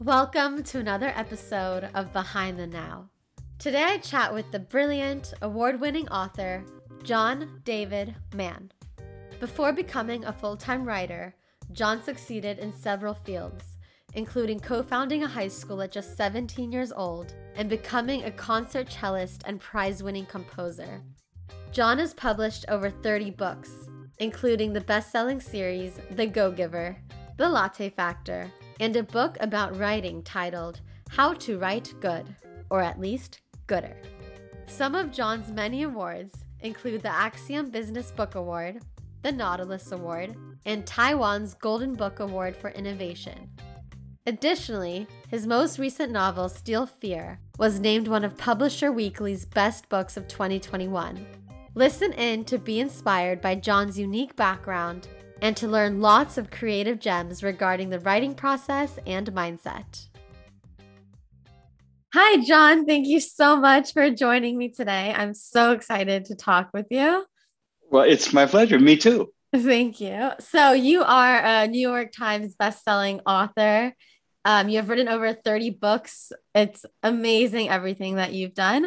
Welcome to another episode of Behind the Now. Today I chat with the brilliant, award winning author, John David Mann. Before becoming a full time writer, John succeeded in several fields, including co founding a high school at just 17 years old and becoming a concert cellist and prize winning composer. John has published over 30 books, including the best selling series The Go Giver, The Latte Factor, and a book about writing titled How to Write Good, or at least Gooder. Some of John's many awards include the Axiom Business Book Award, the Nautilus Award, and Taiwan's Golden Book Award for Innovation. Additionally, his most recent novel, Steel Fear, was named one of Publisher Weekly's best books of 2021. Listen in to be inspired by John's unique background and to learn lots of creative gems regarding the writing process and mindset. Hi, John. Thank you so much for joining me today. I'm so excited to talk with you. Well, it's my pleasure. Me too. Thank you. So, you are a New York Times bestselling author. Um, you have written over 30 books. It's amazing everything that you've done.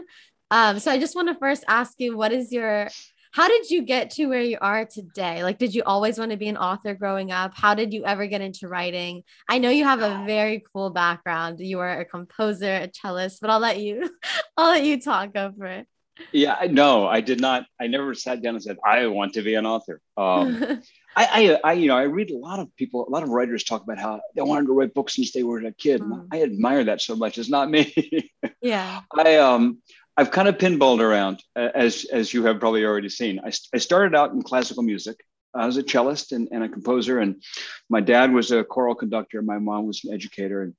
Um, so, I just want to first ask you what is your how did you get to where you are today? Like, did you always want to be an author growing up? How did you ever get into writing? I know you have a very cool background. You were a composer, a cellist, but I'll let you, I'll let you talk over it. Yeah, no, I did not. I never sat down and said I want to be an author. Um, I, I, I, you know, I read a lot of people, a lot of writers talk about how they wanted to write books since they were a kid. Mm. I admire that so much. It's not me. yeah. I, um, I've kind of pinballed around, as as you have probably already seen. I, I started out in classical music. I was a cellist and, and a composer, and my dad was a choral conductor. My mom was an educator, and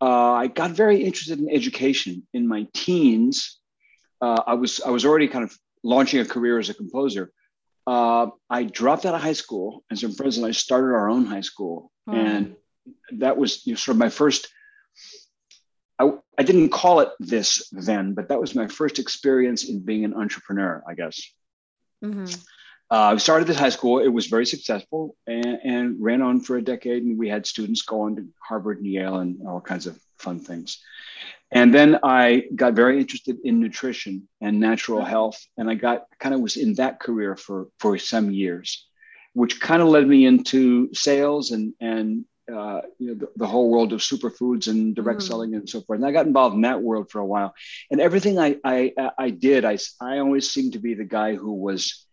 uh, I got very interested in education in my teens. Uh, I was I was already kind of launching a career as a composer. Uh, I dropped out of high school, and some friends and I started our own high school, mm. and that was you know, sort of my first I, didn't call it this then, but that was my first experience in being an entrepreneur, I guess. Mm-hmm. Uh, I started at high school. It was very successful and, and, ran on for a decade. And we had students going to Harvard and Yale and all kinds of fun things. And then I got very interested in nutrition and natural mm-hmm. health. And I got kind of was in that career for, for some years, which kind of led me into sales and, and uh, you know, the, the, whole world of superfoods and direct mm. selling and so forth. And I got involved in that world for a while. And everything I, I, I did, I, I always seemed to be the guy who was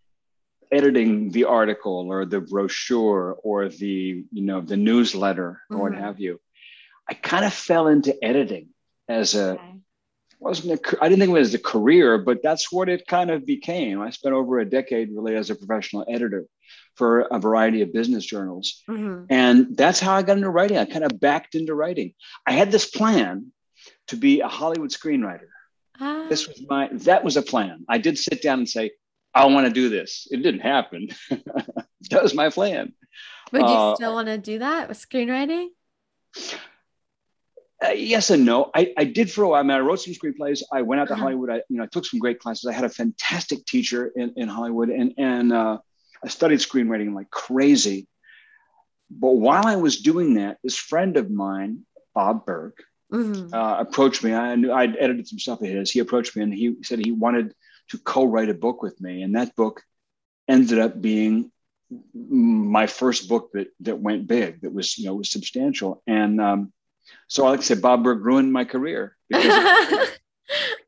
editing the article or the brochure or the, you know, the newsletter or mm. what mm-hmm. have you. I kind of fell into editing as a, okay. Wasn't a, I didn't think of it as a career, but that's what it kind of became. I spent over a decade really as a professional editor for a variety of business journals. Mm-hmm. And that's how I got into writing. I kind of backed into writing. I had this plan to be a Hollywood screenwriter. Ah. This was my that was a plan. I did sit down and say, I want to do this. It didn't happen. that was my plan. Would you uh, still want to do that with screenwriting? Uh, yes and no. I, I did for a while. I mean, I wrote some screenplays. I went out to uh-huh. Hollywood. I, you know, I took some great classes. I had a fantastic teacher in, in Hollywood, and and uh, I studied screenwriting like crazy. But while I was doing that, this friend of mine, Bob Berg, mm-hmm. uh, approached me. I knew I'd edited some stuff of his. He approached me and he said he wanted to co-write a book with me, and that book ended up being my first book that that went big. That was you know was substantial, and um, so I like I said, Bob Berg ruined my career because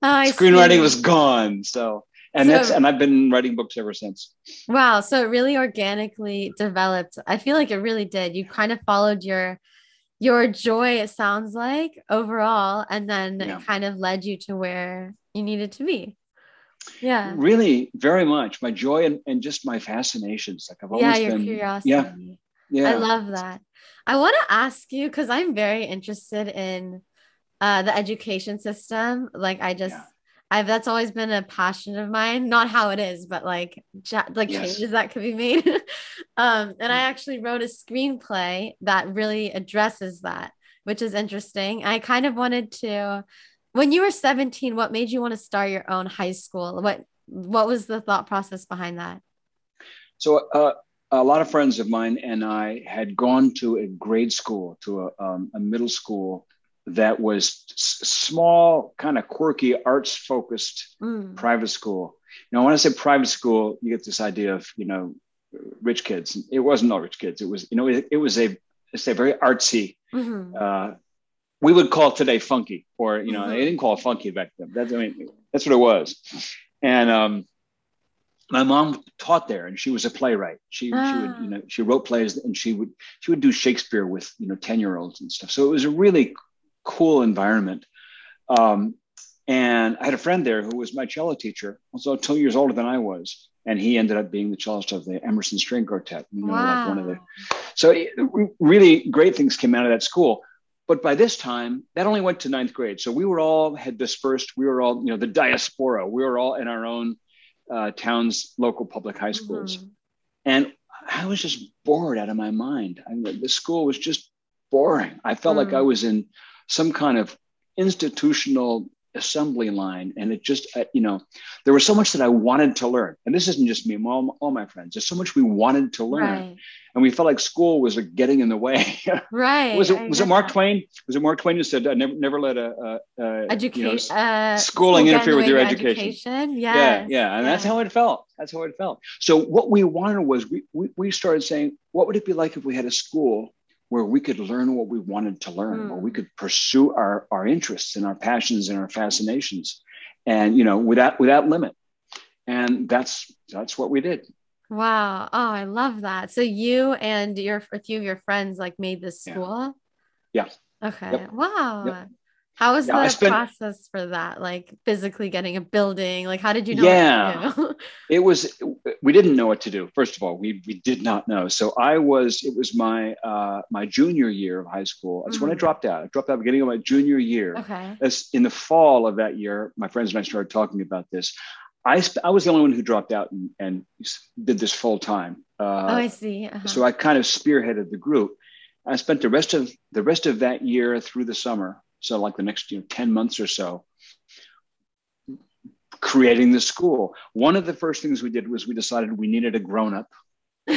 oh, screenwriting was gone. So and so, that's and I've been writing books ever since. Wow, so it really organically developed. I feel like it really did. You kind of followed your your joy it sounds like overall and then yeah. it kind of led you to where you needed to be. Yeah. Really very much my joy and, and just my fascinations like I've always yeah, your been curiosity. Yeah. Yeah. I love that. I want to ask you cuz I'm very interested in uh, the education system. Like I just yeah I've that's always been a passion of mine. Not how it is, but like like yes. changes that could be made. um, and I actually wrote a screenplay that really addresses that, which is interesting. I kind of wanted to. When you were 17, what made you want to start your own high school? What what was the thought process behind that? So uh, a lot of friends of mine and I had gone to a grade school, to a, um, a middle school that was s- small, kind of quirky, arts focused mm. private school. Now, when I say private school, you get this idea of you know rich kids. It wasn't all rich kids. It was you know it, it was a it's a very artsy. Mm-hmm. Uh, we would call it today funky, or you know mm-hmm. they didn't call it funky back then. That's I mean that's what it was. And um, my mom taught there, and she was a playwright. She ah. she would you know she wrote plays, and she would she would do Shakespeare with you know ten year olds and stuff. So it was a really cool environment. Um, and I had a friend there who was my cello teacher, also two years older than I was, and he ended up being the cellist of the Emerson String Quartet. You know, wow. like one of the, so it, really great things came out of that school. But by this time, that only went to ninth grade. So we were all had dispersed. We were all, you know, the diaspora. We were all in our own uh, town's local public high schools. Mm-hmm. And I was just bored out of my mind. I mean, the school was just boring. I felt mm. like I mm. was in some kind of institutional assembly line and it just uh, you know there was so much that i wanted to learn and this isn't just me all, all my friends there's so much we wanted to learn right. And we felt like school was like getting in the way right was it was it mark that. twain was it mark twain who said never never let a, a, a education you know, uh, schooling school interfere with your education, education. Yes. yeah yeah and that's how it felt that's how it felt so what we wanted was we, we we started saying what would it be like if we had a school where we could learn what we wanted to learn, mm. where we hmm. could pursue our, our interests and our passions and our fascinations, and you know, without without limit. And that's that's what we did. Wow. Oh, I love that. So you and your a few of your friends like made this school? Yeah. yeah. Okay. Yep. Wow. Yep. How was yeah, the spent, process for that? Like physically getting a building? Like how did you know? Yeah, it was. We didn't know what to do. First of all, we we did not know. So I was. It was my uh, my junior year of high school. That's mm-hmm. when I mm-hmm. dropped out. I dropped out beginning of my junior year. Okay. As in the fall of that year, my friends and I started talking about this. I sp- I was the only one who dropped out and, and did this full time. Uh, oh, I see. Uh-huh. So I kind of spearheaded the group. I spent the rest of the rest of that year through the summer so like the next you know 10 months or so creating the school one of the first things we did was we decided we needed a grown-up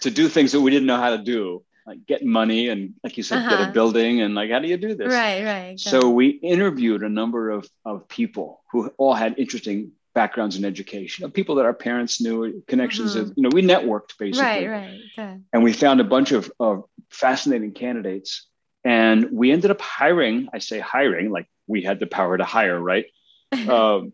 to do things that we didn't know how to do like get money and like you said uh-huh. get a uh-huh. building and like how do you do this right right so we interviewed a number of, of people who all had interesting backgrounds in education of people that our parents knew connections mm-hmm. of you know we networked basically right right okay. and we found a bunch of, of fascinating candidates and we ended up hiring, I say hiring, like we had the power to hire, right? um,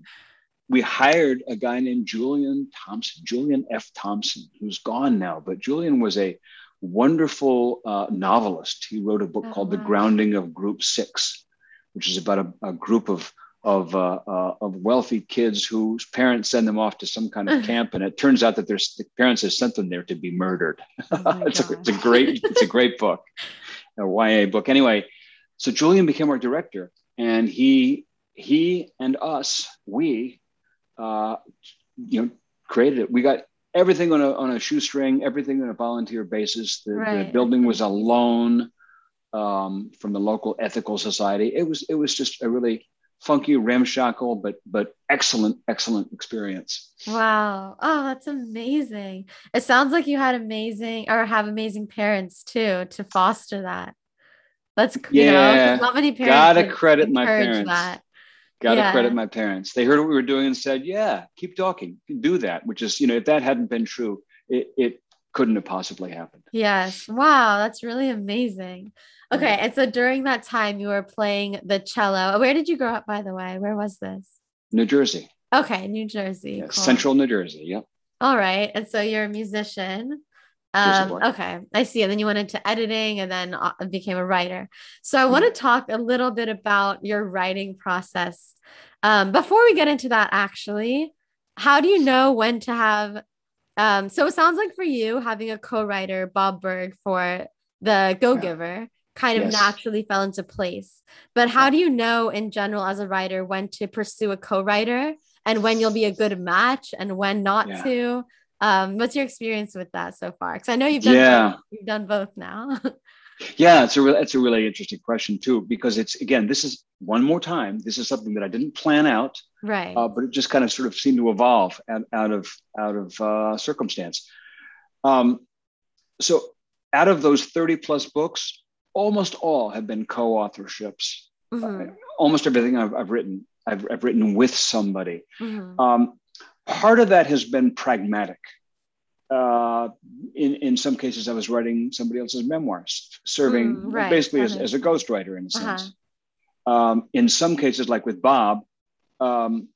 we hired a guy named Julian Thompson, Julian F. Thompson, who's gone now, but Julian was a wonderful uh, novelist. He wrote a book oh, called wow. The Grounding of Group Six, which is about a, a group of of, uh, uh, of wealthy kids whose parents send them off to some kind of camp, and it turns out that their parents have sent them there to be murdered. Oh it's, a, it's, a, great it's a great book a YA book. Anyway, so Julian became our director, and he he and us, we, uh, you know, created it. We got everything on a on a shoestring, everything on a volunteer basis. The, right. the building was a loan um, from the local ethical society. It was it was just a really funky, ramshackle, but but excellent, excellent experience. Wow! Oh, that's amazing. It sounds like you had amazing or have amazing parents too to foster that. That's yeah. You know, not many parents. Gotta credit my parents. That. Gotta yeah. credit my parents. They heard what we were doing and said, "Yeah, keep talking, do that." Which is, you know, if that hadn't been true, it it couldn't have possibly happened. Yes. Wow, that's really amazing. Okay. And so during that time, you were playing the cello. Where did you grow up, by the way? Where was this? New Jersey. Okay. New Jersey. Yeah, cool. Central New Jersey. Yep. All right. And so you're a musician. Um, okay. I see. And then you went into editing and then uh, became a writer. So I want to talk a little bit about your writing process. Um, before we get into that, actually, how do you know when to have um, so it sounds like for you having a co-writer, Bob Berg, for the Go Giver, kind of yes. naturally fell into place. But how do you know in general as a writer when to pursue a co-writer and when you'll be a good match and when not yeah. to? Um, what's your experience with that so far? Because I know you've done yeah. both, you've done both now. yeah, it's a re- it's a really interesting question too because it's again this is one more time this is something that I didn't plan out, right? Uh, but it just kind of sort of seemed to evolve out, out of out of uh, circumstance. Um, so out of those thirty plus books, almost all have been co-authorships. Mhm. Uh, almost everything I've, I've written, I've, I've written with somebody. Mhm. Um, part of that has been pragmatic. Uh, in, in some cases, I was writing somebody else's memoirs, serving Mm, right. basically as, as a ghostwriter in a Uh-huh. sense. Um, in some cases, like with Bob, um,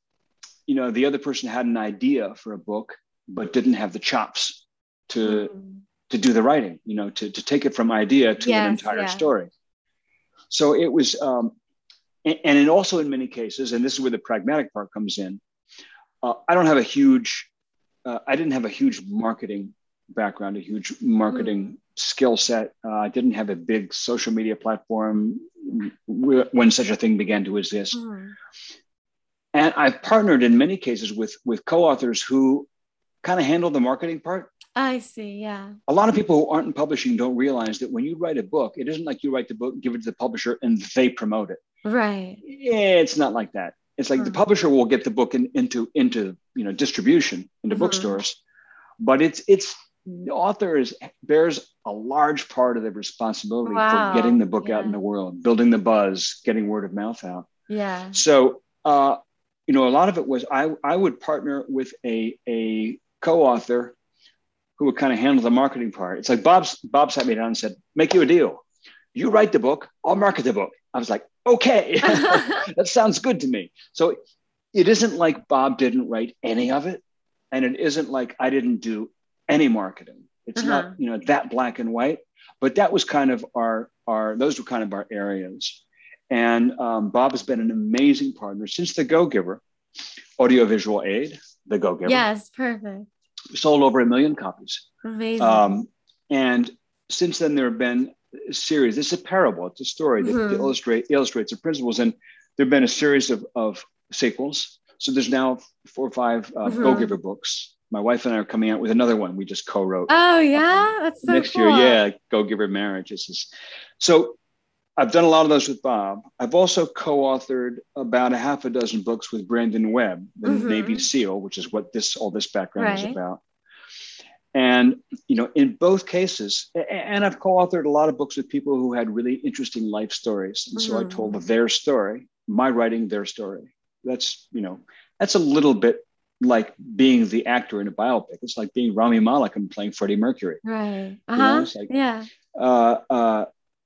you know, the other person had an idea for a book, but didn't have the chops to Mm. to do the writing, you know, to, to take it from idea to an entire yeah. story. So it was, um, and, and also in many cases, and this is where the pragmatic part comes in. Uh, I don't have a huge, uh, I didn't have a huge marketing background, a huge marketing skill set. Uh, I didn't have a big social media platform when such a thing began to exist. Mhm. And I've partnered in many cases with with co-authors who kind of handle the marketing part I see. Yeah. a lot of people who aren't in publishing don't realize that when you write a book, it isn't like you write the book, give it to the publisher, and they promote it. Right. Yeah, it's not like that. It's like the Mhm. publisher will get the book in, into into you know distribution into Mhm. bookstores, but it's it's the author is bears a large part of the responsibility Wow, for getting the book out in the world, building the buzz, getting word of mouth out. Yeah. So, uh, you know, a lot of it was I, I would partner with a, a co-author who would kind of handle the marketing part. It's like Bob's, Bob sat me down and said, make you a deal. You write the book, I'll market the book. I was like, okay, that sounds good to me. So it isn't like Bob didn't write any of it. And it isn't like I didn't do any marketing. It's Uh-huh. not, you know, that black and white, but that was kind of our, our, those were kind of our areas. And um, Bob has been an amazing partner since The Go Giver, audiovisual aid, The Go Giver. yes. Perfect. Sold over a million copies. Amazing. Um, and since then, there have been series. This is a parable. It's a story that, Mhm. illustrate, illustrates the principles. And there have been a series of, of sequels. So there's now four or five uh, Mhm. Go Giver books. My wife and I are coming out with another one. We just co-wrote oh yeah, that's so next cool. year. Yeah, Go Giver Marriage. This is so. I've done a lot of those with Bob. I've also co-authored about a half a dozen books with Brandon Webb, the Mhm. Navy SEAL, which is what this all this background is about. And you know, in both cases, and I've co-authored a lot of books with people who had really interesting life stories, and so I Mhm. told their story, my writing, their story. That's you know, that's a little bit like being the actor in a biopic. It's like being Rami Malek and playing Freddie Mercury. Right. Uh You know, huh. like- yeah. Uh, uh,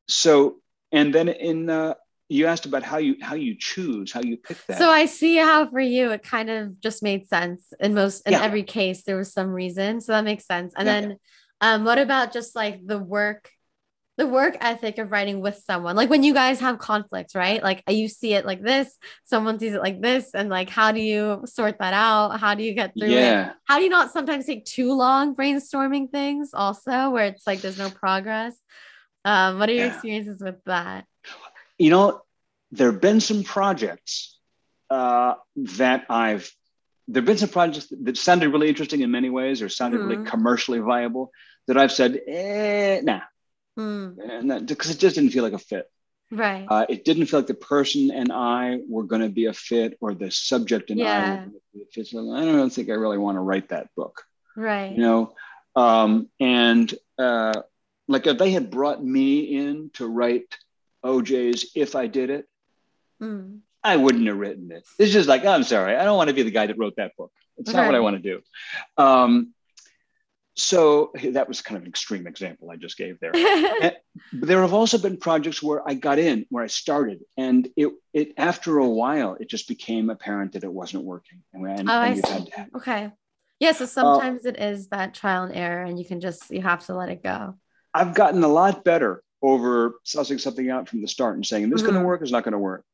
so, and then in uh, you asked about how you how you choose, how you pick that. So I see how for you it kind of just made sense in most in Yeah. every case there was some reason. So that makes sense. And Yeah. then um what about just like the work the work ethic of writing with someone? Like when you guys have conflicts, right? Like you see it like this, someone sees it like this and like how do you sort that out? How do you get through it? How do you not sometimes take too long brainstorming things also where it's like there's no progress? Um what are your Yeah. experiences with that? You know, there have been some projects uh, that I've. There have been some projects that sounded really interesting in many ways, or sounded really Mhm. commercially viable. That I've said, eh, nah, and because it just didn't feel like a fit. right. Uh, it didn't feel like the person and I were going to be a fit, or the subject and I Yeah. were going to be a fit. So I don't think I really want to write that book. right. you know um, and uh, like if they had brought me in to write oj's if i did it Mm. i wouldn't have written it it's just like i'm sorry i don't want to be the guy that wrote that book it's not what i want to do um, so that was kind of an extreme example i just gave there but there have also been projects where I got in, where I started, and it, it after a while, it just became apparent that it wasn't working, and, and, Oh, I and see. Okay. Yeah. So sometimes it is that trial and error, and you can just you have to let it go. I've gotten a lot better over sussing something out from the start and saying this is going to work, is not going to work.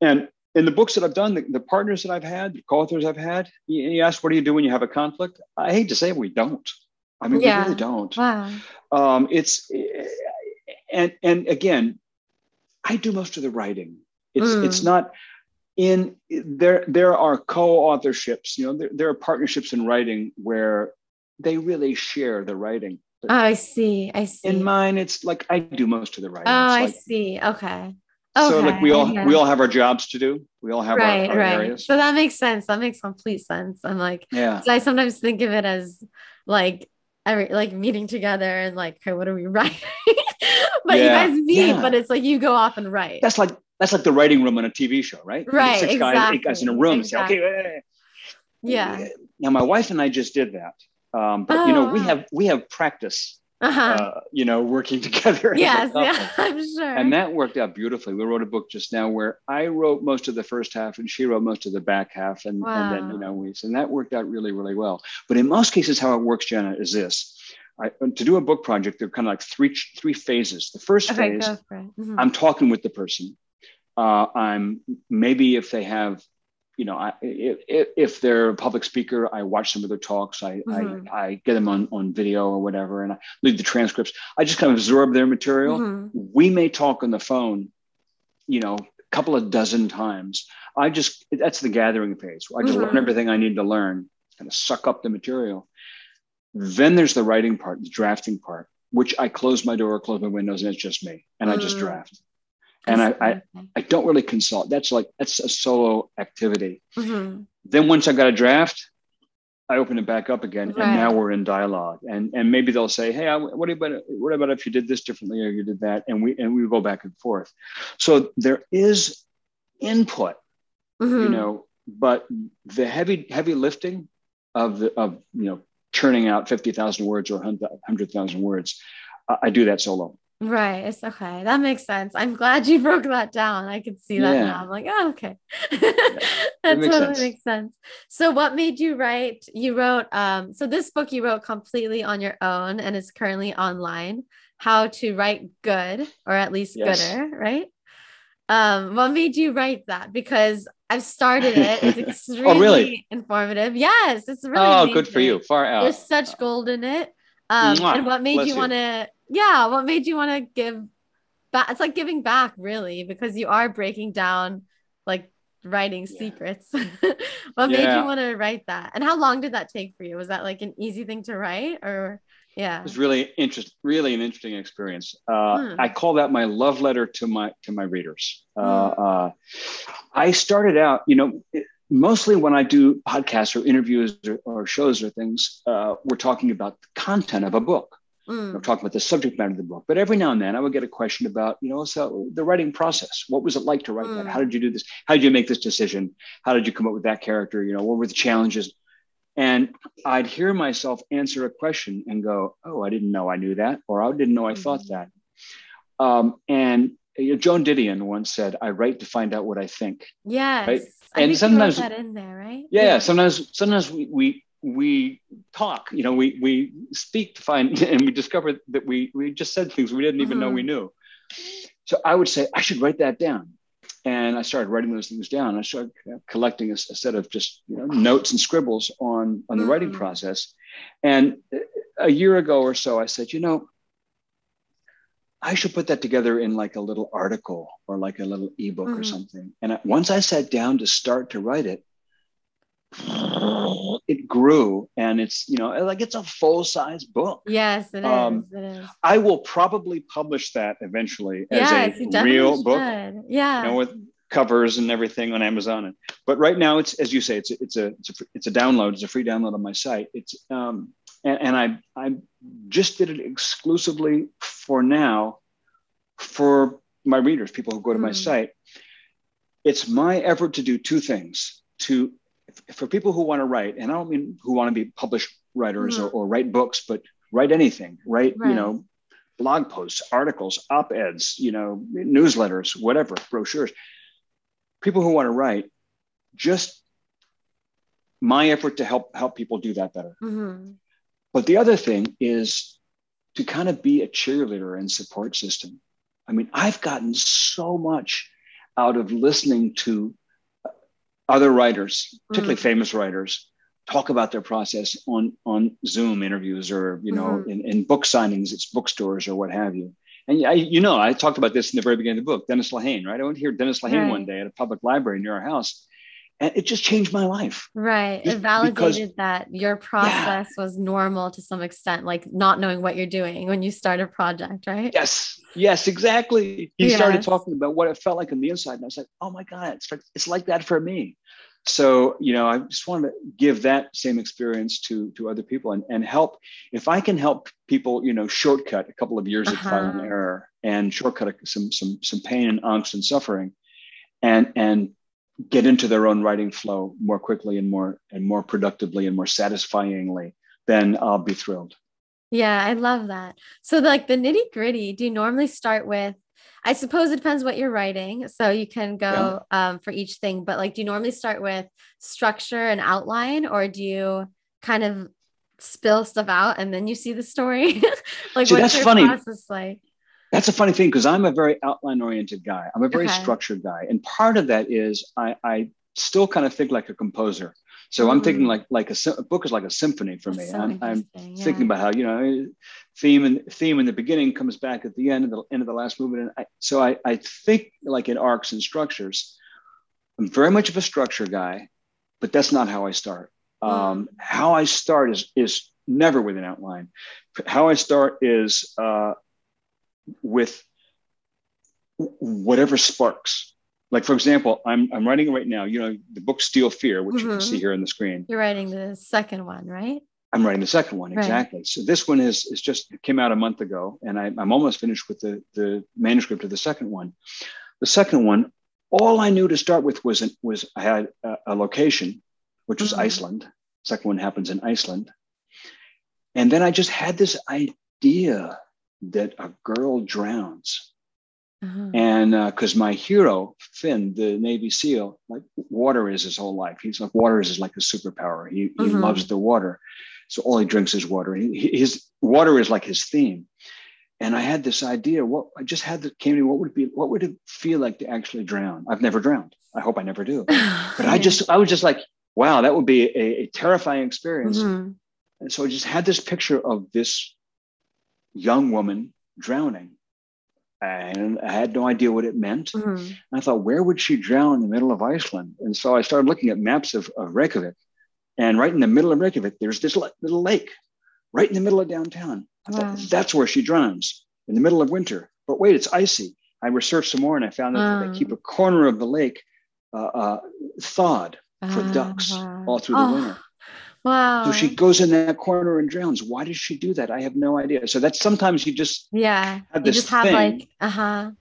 And in the books that I've done, the, the partners that I've had, the co-authors I've had, you, you ask, what do you do when you have a conflict? I hate to say we don't. I mean, Yeah. we really don't. Wow. Um, it's and and again, I do most of the writing. It's Mm. it's not in there. There are co-authorships. You know, there, there are partnerships in writing where they really share the writing. Oh, I see. I see. in mine, it's like I do most of the writing. oh, writing. I see. Okay. Okay. So like we all yeah. we all have our jobs to do. We all have right, our, our right. areas. So that makes sense. That makes complete sense. I'm like, Yeah. I sometimes think of it as like every like meeting together and like, okay, what are we writing? but Yeah, you guys meet, yeah. but it's like you go off and write. That's like that's like the writing room on a TV show, right? Right, Six guys, eight guys in a room. and Say, okay. yeah. Now my wife and I just did that. Um, but you know, Oh, we have we have practice, Uh-huh. uh, you know, working together. yes, yeah, I'm sure. And that worked out beautifully. We wrote a book just now where I wrote most of the first half and she wrote most of the back half. And, and then, you know, we, and that worked out really, really well. But in most cases, how it works, Jenna, is this. I, to do a book project, there are kind of like three, three phases. The first okay, phase, go for it. Mhm. I'm talking with the person. Uh, I'm maybe if they have, you know, I, if, if they're a public speaker, I watch some of their talks. I, Mhm. I, I get them on, on video or whatever, and I read the transcripts. I just kind of absorb their material Mhm. we may talk on the phone, you know, a couple of dozen times. I just, that's the gathering phase. I just Mhm. learn everything I need to learn, kind of suck up the material. Then there's the writing part, the drafting part, which I close my door, close my windows, and it's just me. And I just Mm. draft. And I, I. I don't really consult. That's like, that's a solo activity. Mhm. Then once I got a draft, I open it back up again, Right. and now we're in dialogue. And and maybe they'll say, "Hey, I, what about what about if you did this differently or you did that?" And we and we go back and forth. So there is input, you Mhm. know, but the heavy heavy lifting of the of you know churning out fifty thousand words or hundred thousand words, I, I do that solo. Right. It's okay. That makes sense. I'm glad you broke that down. I could see that Yeah. now. I'm like, oh, okay. that makes totally sense. makes sense. So what made you write? You wrote um so this book you wrote completely on your own and is currently online. How to write good or at least Yes. gooder, right? Um, what made you write that? Because I've started it. It's extremely Oh, really? informative. Yes, it's really oh, good for you. Far out. There's such gold in it. Um, Mwah. and what made Bless you. want to, yeah, what made you want to give back? It's like giving back, really, because you are breaking down like writing Yeah. secrets. what made you want to write that? And how long did that take for you? Was that like an easy thing to write or, yeah? It was really interest, really an interesting experience. Uh, Hmm. I call that my love letter to my to my readers. Uh, Hmm. uh, I started out, you know, it- mostly when I do podcasts or interviews or, or shows or things, uh, we're talking about the content of a book. Mm, We're talking about the subject matter of the book. But every now and then, I would get a question about, you know, so the writing process. What was it like to write that? Hmm. How did you do this? How did you make this decision? How did you come up with that character? You know, what were the challenges? And I'd hear myself answer a question and go, "Oh, I didn't know I knew that," or "I didn't know I thought Mhm. that." Um, and you know, Joan Didion once said, "I write to find out what I think." yes. right? I And sometimes- that in there, right? Yeah, sometimes sometimes we we we talk, you know, we we speak to find, and we discover that we we just said things we didn't even know we knew. So I would say I should write that down, and I started writing those things down. I started collecting a set of just you know, notes and scribbles on on the writing Mhm. process. And a year ago or so, I said, you know. I should put that together in like a little article or like a little ebook or Mhm. something. And I- once I sat down to start to write it, it grew and it's you know like it's a full size book Yes, it is. Um, it is. i will probably publish that eventually as Yes, you a real book should. Yeah. you know with covers and everything on amazon and, but right now it's as you say it's a, it's a it's a it's a download it's a free download on my site it's um and, and i i just did it exclusively for now for my readers people who go to my Hmm. site it's my effort to do two things to for people who want to write and i don't mean who want to be published writers or, or write books but write anything write Right. you know blog posts articles op-eds you know newsletters whatever brochures people who want to write just my effort to help help people do that better Mhm. but the other thing is to kind of be a cheerleader and support system. I mean, I've gotten so much out of listening to other writers, particularly Mm. famous writers, talk about their process on on Zoom interviews or you know Mhm. in, in book signings, it's bookstores or what have you. And I, you know, I talked about this in the very beginning of the book. Dennis Lehane, right? I went to hear Dennis Lehane one day at a public library near our house, and it just changed my life. Right. Just It validated because- that your process was normal to some extent, like not knowing what you're doing when you start a project, right? Yes, yes, exactly. He started talking about what it felt like on the inside, and I was like, "Oh my god, it's like, it's like that for me." so you know i just want to give that same experience to to other people and, and help if i can help people you know shortcut a couple of years uh-huh. of trial and error and shortcut some some some pain and angst and suffering and and get into their own writing flow more quickly and more and more productively and more satisfyingly then i'll be thrilled yeah i love that so like the nitty gritty do you normally start with I suppose it depends what you're writing. So you can go yeah. um, for each thing, but like, do you normally start with structure and outline, or do you kind of spill stuff out and then you see the story? like, See, what's your funny. process like? That's a funny thing because I'm a very outline oriented guy. I'm a very okay. structured guy. And part of that is I, I still kind of think like a composer. So mm. I'm thinking mm. like like a, a, book is like a symphony for That's me. So I'm, I'm yeah. thinking about how you know theme and theme in the beginning comes back at the end of the end of the last movement. And I, so I, I think like in arcs and structures. I'm very much of a structure guy, but that's not how I start. Mm. Um, how I start is is never with an outline. How I start is uh, with whatever sparks like for example i'm i'm writing right now you know the book Steel Fear which mm-hmm. you can see mm-hmm. here on the screen you're writing the second one right i'm writing the second one exactly right. so this one is is just came out a month ago and I, i'm almost finished with the the manuscript of the second one the second one all i knew to start with was an, was i had a, a location which was mm-hmm. iceland second one happens in iceland and then i just had this idea that a girl drowns uh-huh. And because uh, my hero, Finn, the Navy SEAL, like water is his whole life. He's like, water is like a superpower. He, he uh-huh. loves the water. So all he drinks is water. He, his water is like his theme. And I had this idea. What I just had that came to me. What would it be? What would it feel like to actually drown? I've never drowned. I hope I never do. But I just, I was just like, wow, that would be a, a terrifying experience. Mm-hmm. And so I just had this picture of this young woman drowning and I had no idea what it meant. Mm-hmm. I thought, where would she drown in the middle of Iceland? And so I started looking at maps of, of Reykjavik. And right in the middle of Reykjavik, there's this little lake right in the middle of downtown. I wow. thought, that's where she drowns in the middle of winter. But wait, it's icy. I researched some more and I found that they keep a corner of the lake uh, uh, thawed for uh, ducks wow. all through the oh. winter. Wow. So she goes in that corner and drowns. Why does she do that? I have no idea. So that's sometimes you just yeah have you just have like uh-huh.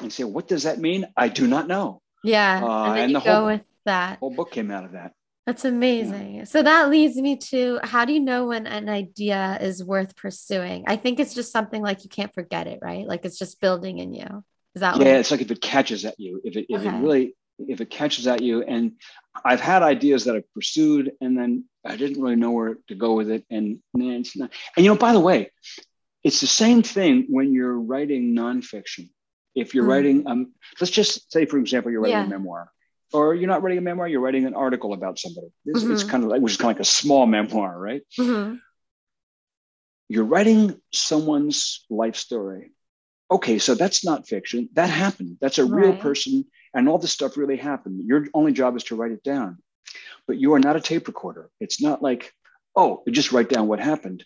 And say, what does that mean? I do not know. Yeah. Uh, and and you the go whole, with that. Whole book came out of that. That's amazing. Yeah. So that leads me to how do you know when an idea is worth pursuing? I think it's just something like you can't forget it, right? Like it's just building in you. Is that yeah? It's like if it catches at you, if it if okay. it really if it catches at you. And I've had ideas that I've pursued and then I didn't really know where to go with it. And, it's not. And you know, by the way, it's the same thing when you're writing nonfiction. If you're mm. writing, um, let's just say, for example, you're writing yeah. a memoir, or you're not writing a memoir, you're writing an article about somebody. It's, mm-hmm. it's kind of like, which is kind of like a small memoir, right? Mm-hmm. You're writing someone's life story. Okay, so that's not fiction. That happened. That's a right. real person and all this stuff really happened. Your only job is to write it down. But you are not a tape recorder. It's not like, oh, you just write down what happened.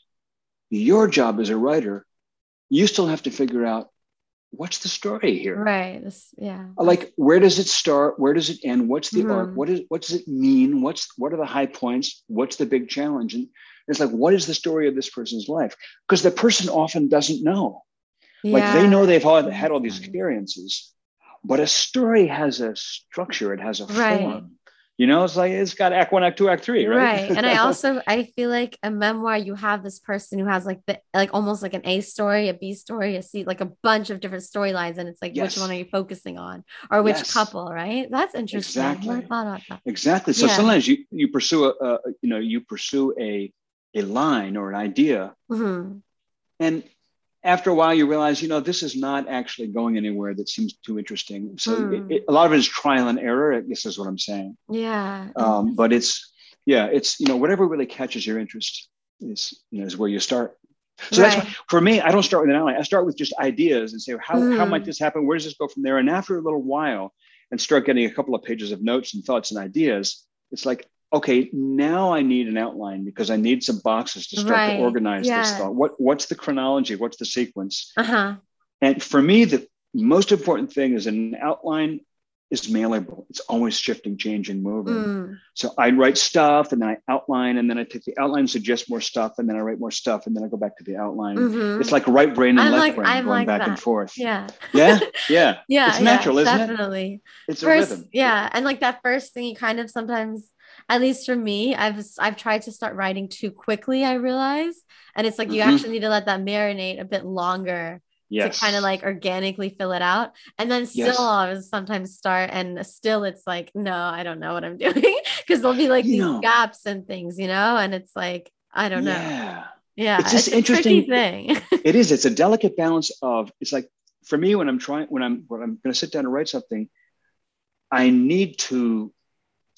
Your job as a writer, you still have to figure out what's the story here right yeah like where does it start where does it end what's the mm-hmm. arc what is what does it mean what's what are the high points what's the big challenge and it's like what is the story of this person's life because the person often doesn't know yeah. like they know they've all, had all these experiences but a story has a structure, it has a right. form. You know, it's like it's got act one, act two, act three, right? Right. And I also I feel like a memoir, you have this person who has like the like almost like an A story, a B story, a C, like a bunch of different storylines, and it's like yes. which one are you focusing on, or which yes. couple, right? That's interesting. Exactly. That. Exactly. So yeah. sometimes you you pursue a, a, you know you pursue a a line or an idea, mm-hmm. and after a while you realize you know this is not actually going anywhere that seems too interesting so mm. it, it, a lot of it is trial and error this is what i'm saying yeah um, but it's yeah it's you know whatever really catches your interest is you know is where you start so right. that's why, for me i don't start with an outline i start with just ideas and say how, mm. how might hmm. this happen where does this go from there and after a little while and start getting a couple of pages of notes and thoughts and ideas it's like okay, now I need an outline because I need some boxes to start right. to organize yeah. this thought. What what's the chronology? What's the sequence? Uh-huh. And for me, the most important thing is an outline is malleable. It's always shifting, changing, moving. Mm. So I write stuff and then I outline and then I take the outline, suggest more stuff, and then I write more stuff and then I go back to the outline. Mhm. It's like right brain and I'm left like- brain I'm going like back and forth. Yeah. Yeah. Yeah. Yeah. It's natural, yeah, isn't it? definitely. It's a rhythm. yeah. And like that first thing you kind of sometimes, at least for me, I've I've tried to start writing too quickly, I realize. And it's like you Mhm. actually need to let that marinate a bit longer Yes. to kind of like organically fill it out. And then still Yes. I'll sometimes start and still it's like, no, I don't know what I'm doing. Cause there'll be like You these know. gaps and things, you know, and it's like, I don't know. Yeah. Yeah. It's just tricky interesting- thing. it is it's a delicate balance of it's like for me when i'm trying when i'm when i'm going to sit down and write something i need to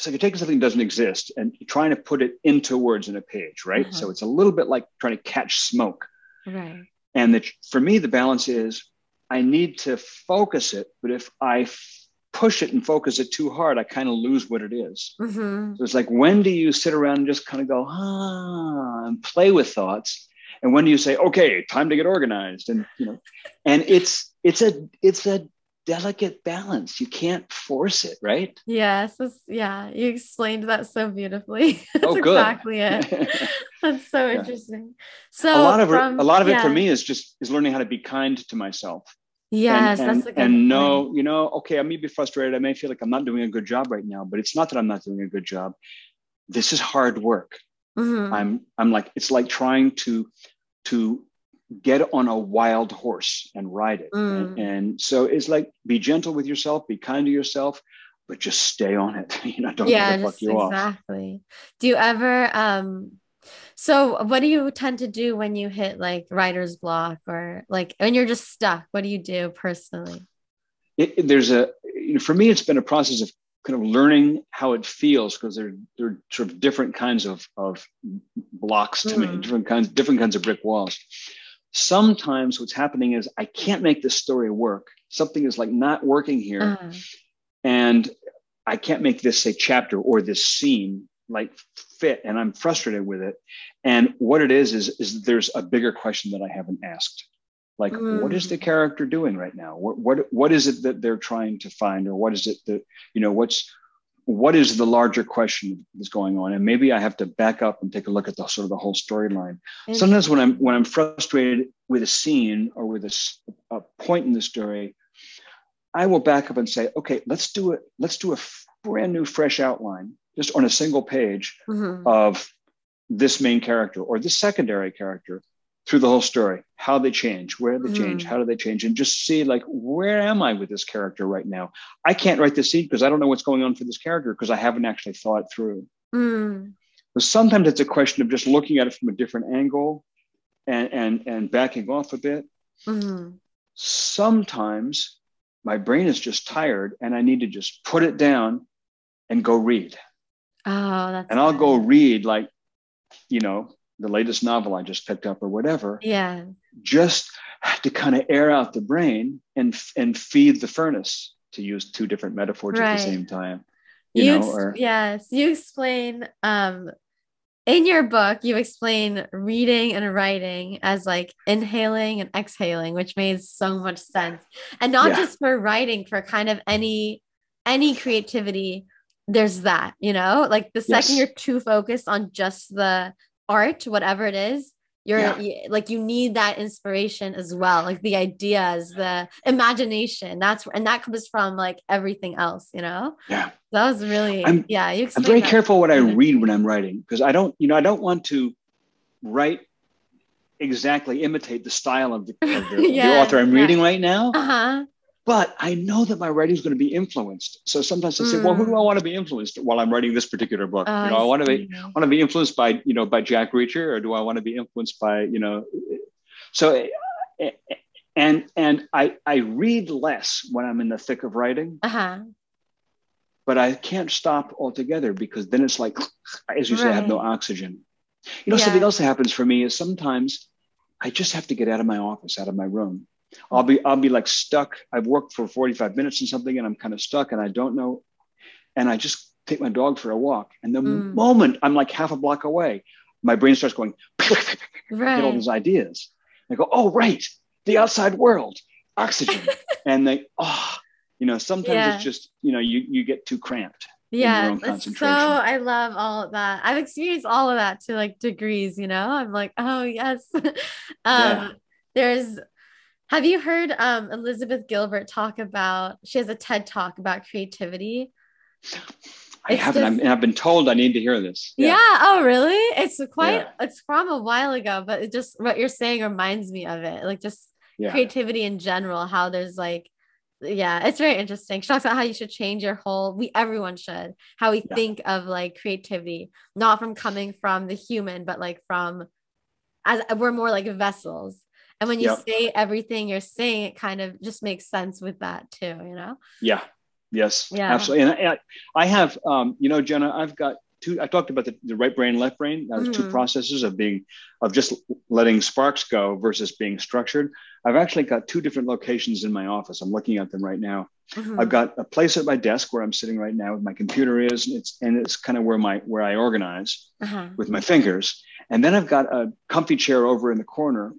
like you're taking something that doesn't exist and you're trying to put it into words in a page right? Uh-huh. so it's a little bit like trying to catch smoke. Right. and that for me the balance is i need to focus it but if i f- push it and focus it too hard i kind of lose what it is. Hmm so it's like when do you sit around and just kind of go ah and play with thoughts? And when do you say okay time to get organized and you know? And it's it's a it's a delicate balance you can't force it right Yes. that's- yeah. You explained that so beautifully. That's Oh, good. exactly it. That's so Yeah. interesting. So a lot of from- it, a lot of it for me is just is learning how to be kind to myself Yes, and, that's and, a good and know you know okay i may be frustrated i may feel like i'm not doing a good job right now but it's not that i'm not doing a good job this is hard work Mhm. I'm I'm like it's like trying to to get on a wild horse and ride it. Mm. And, and so it's like be gentle with yourself, be kind to yourself, but just stay on it. you know, don't yeah, let it fuck you off. exactly. Do you ever um so what do you tend to do when you hit like writer's block or like when you're just stuck? What do you do personally? It, it- there's a you know, for me, it's been a process of kind of learning how it feels because there there are sort of different kinds of of blocks to me, Mhm. different kinds different kinds of brick walls. Sometimes what's happening is I can't make this story work. Something is like not working here. Uh, and I can't make this say chapter or this scene like fit, and I'm frustrated with it. And what it is is is there's a bigger question that I haven't asked. Like, what is the character doing right now? What what what is it that they're trying to find, or what is it that you know what's what is the larger question that's going on? And maybe I have to back up and take a look at the sort of the whole storyline. Sometimes when I'm when I'm frustrated with a scene or with a point in the story, I will back up and say, okay, let's do it. Let's do a brand new, fresh outline, just on a single page mhm. of this main character or this secondary character through the whole story. How they change, where they change, Mhm. how do they change, and just see like where am I with this character right now? I can't write the scene because I don't know what's going on for this character because I haven't actually thought through. Mm, But sometimes it's a question of just looking at it from a different angle and and and backing off a bit. mhm. Sometimes my brain is just tired and I need to just put it down and go read. Oh, that's And I'll good. go read like, you know, the latest novel I just picked up or whatever, Yeah. just to kind of air out the brain and and feed the furnace to use two different metaphors at the same time. You, You, know, ex- or yes, you explain um in your book you explain reading and writing as like inhaling and exhaling, which made so much sense. And not Yeah. just for writing, for kind of any any creativity, there's that, you know, like the second Yes. you're too focused on just the art, whatever it is, you're Yeah. y- like you need that inspiration as well, like the ideas, the imagination. That's and that comes from like everything else, you know. yeah. That was really I'm- yeah. You I'm very that. careful what I Mhm. read when I'm writing because I don't, you know, I don't want to write exactly imitate the style of the, of the, the author I'm yeah. reading right now. Uh-huh. But I know that my writing is going to be influenced. So sometimes I say, well, who do I want to be influenced while I'm writing this particular book? Mm. Oh, you know, I, want to be want to be influenced by you know by Jack Reacher, or do I want to be influenced by you know? So, eh, and and I I read less when I'm in the thick of writing, Uh-huh. but I can't stop altogether because then it's like, as you say, I have no oxygen. You know, Yeah. something else that happens for me is sometimes I just have to get out of my office, out of my room. I'll be I'll be like stuck. I've worked for 45 minutes and something, and I'm kind of stuck, and I don't know. And I just take my dog for a walk, and the Mm. moment I'm like half a block away, my brain starts going, get all Right. these ideas. I go, oh right, the outside world, oxygen, and they oh, You know, sometimes Yeah. it's just you know you you get too cramped. Yeah, so. I love all of that. I've experienced all of that to like degrees, you know. I'm like, oh yes. um Yeah. there's have you heard um Elizabeth Gilbert talk about she has a TED talk about creativity? I It's haven't. just- I've been told I need to hear this. Yeah. Oh, really? It's quite Yeah. it's from a while ago, but it just what you're saying reminds me of it. Like just Yeah. creativity in general, how there's like yeah, it's very interesting. She talks about how you should change your whole we everyone should how we Yeah. think of like creativity, not from coming from the human, but like from as we're more like vessels. And when you Yep. say everything you're saying, it kind of just makes sense with that too, you know? Yeah. Yes. Yeah. Absolutely. And I, I have, um, you know, Jenna, I've got two. I talked about the, the right brain, left brain. Those two Mhm. processes of being, of just letting sparks go versus being structured. I've actually got two different locations in my office. I'm looking at them right now. Mhm. I've got a place at my desk where I'm sitting right now with my computer is, and it's and it's kind of where my where I organize Uh-huh. with my fingers. And then I've got a comfy chair over in the corner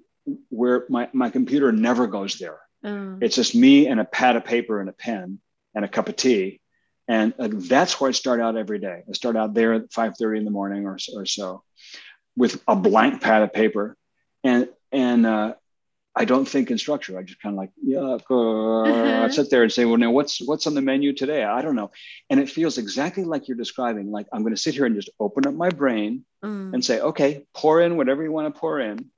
where my, my computer never goes there. Mm. It's just me and a pad of paper and a pen and a cup of tea. And uh, that's where I start out every day. I start out there at 5.30 in the morning or, or so with a blank pad of paper. And, and uh, I don't think in structure. I just kind of like, yeah, uh, I sit there and say, well, now what's, what's on the menu today? I don't know. And it feels exactly like you're describing. Like I'm going to sit here and just open up my brain Mm. and say, okay, pour in whatever you want to pour in.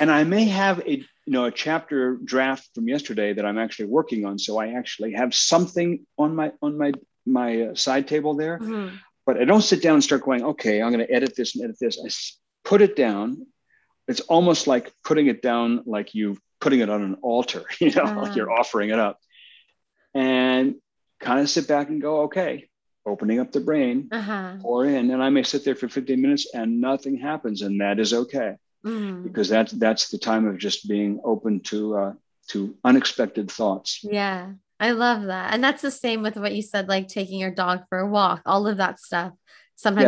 And I may have a, you know, a chapter draft from yesterday that I'm actually working on. So I actually have something on my, on my, my uh, side table there, Mhm. but I don't sit down and start going, okay, I'm going to edit this and edit this. I put it down. It's almost like putting it down, like you putting it on an altar, you know, like you're offering it up and kind of sit back and go, okay, opening up the brain, Uh-huh. pour in and I may sit there for 15 minutes and nothing happens and that is okay Mm. because that's that's the time of just being open to uh, to unexpected thoughts. Yeah, I love that. And that's the same with what you said, like taking your dog for a walk, all of that stuff sometimes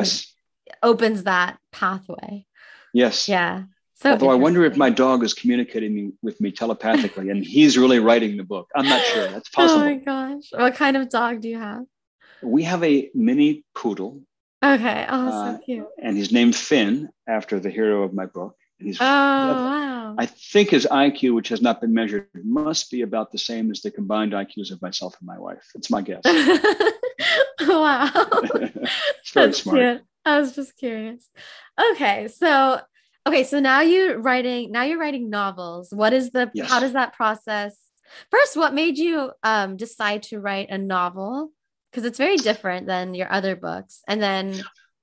Yes. opens that pathway. Yes. Yeah. So Although I wonder if my dog is communicating me- with me telepathically and he's really writing the book. I'm not sure. That's possible. Oh my gosh. What kind of dog do you have? we have a mini poodle Okay. Oh, Uh, so cute. and he's named Finn after the hero of my book. And he's Oh, wow. I think his IQ, which has not been measured, must be about the same as the combined IQs of myself and my wife. It's my guess. wow. it's very That's smart. cute. I was just curious. Okay, so okay, so now you're writing now you're writing novels. What is the Yes. how does that process? First, what made you um decide to write a novel? Because it's very different than your other books. And then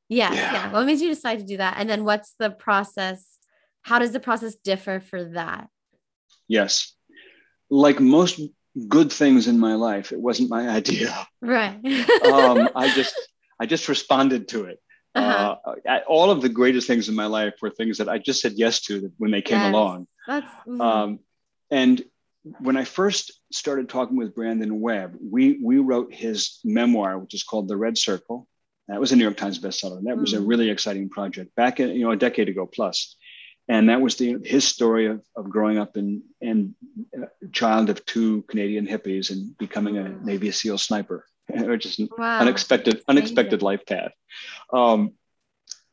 yes, Yeah. yeah. What made you decide to do that? And then what's the process? How does the process differ for that? Yes. Like most good things in my life, it wasn't my idea. Right. Um, I just I just responded to it. Uh-huh. Uh, I- all of the greatest things in my life were things that I just said yes to when they came Yes. along. That's mhm. Um, and when I first started talking with Brandon Webb, we we wrote his memoir, which is called The Red Circle. That was a New York Times bestseller. That was a Mm. really exciting project back in you know a decade ago plus, and that was the his story of, of growing up in and a child of two Canadian hippies and becoming a. Navy SEAL sniper, which is an wow. unexpected unexpected life path. Um,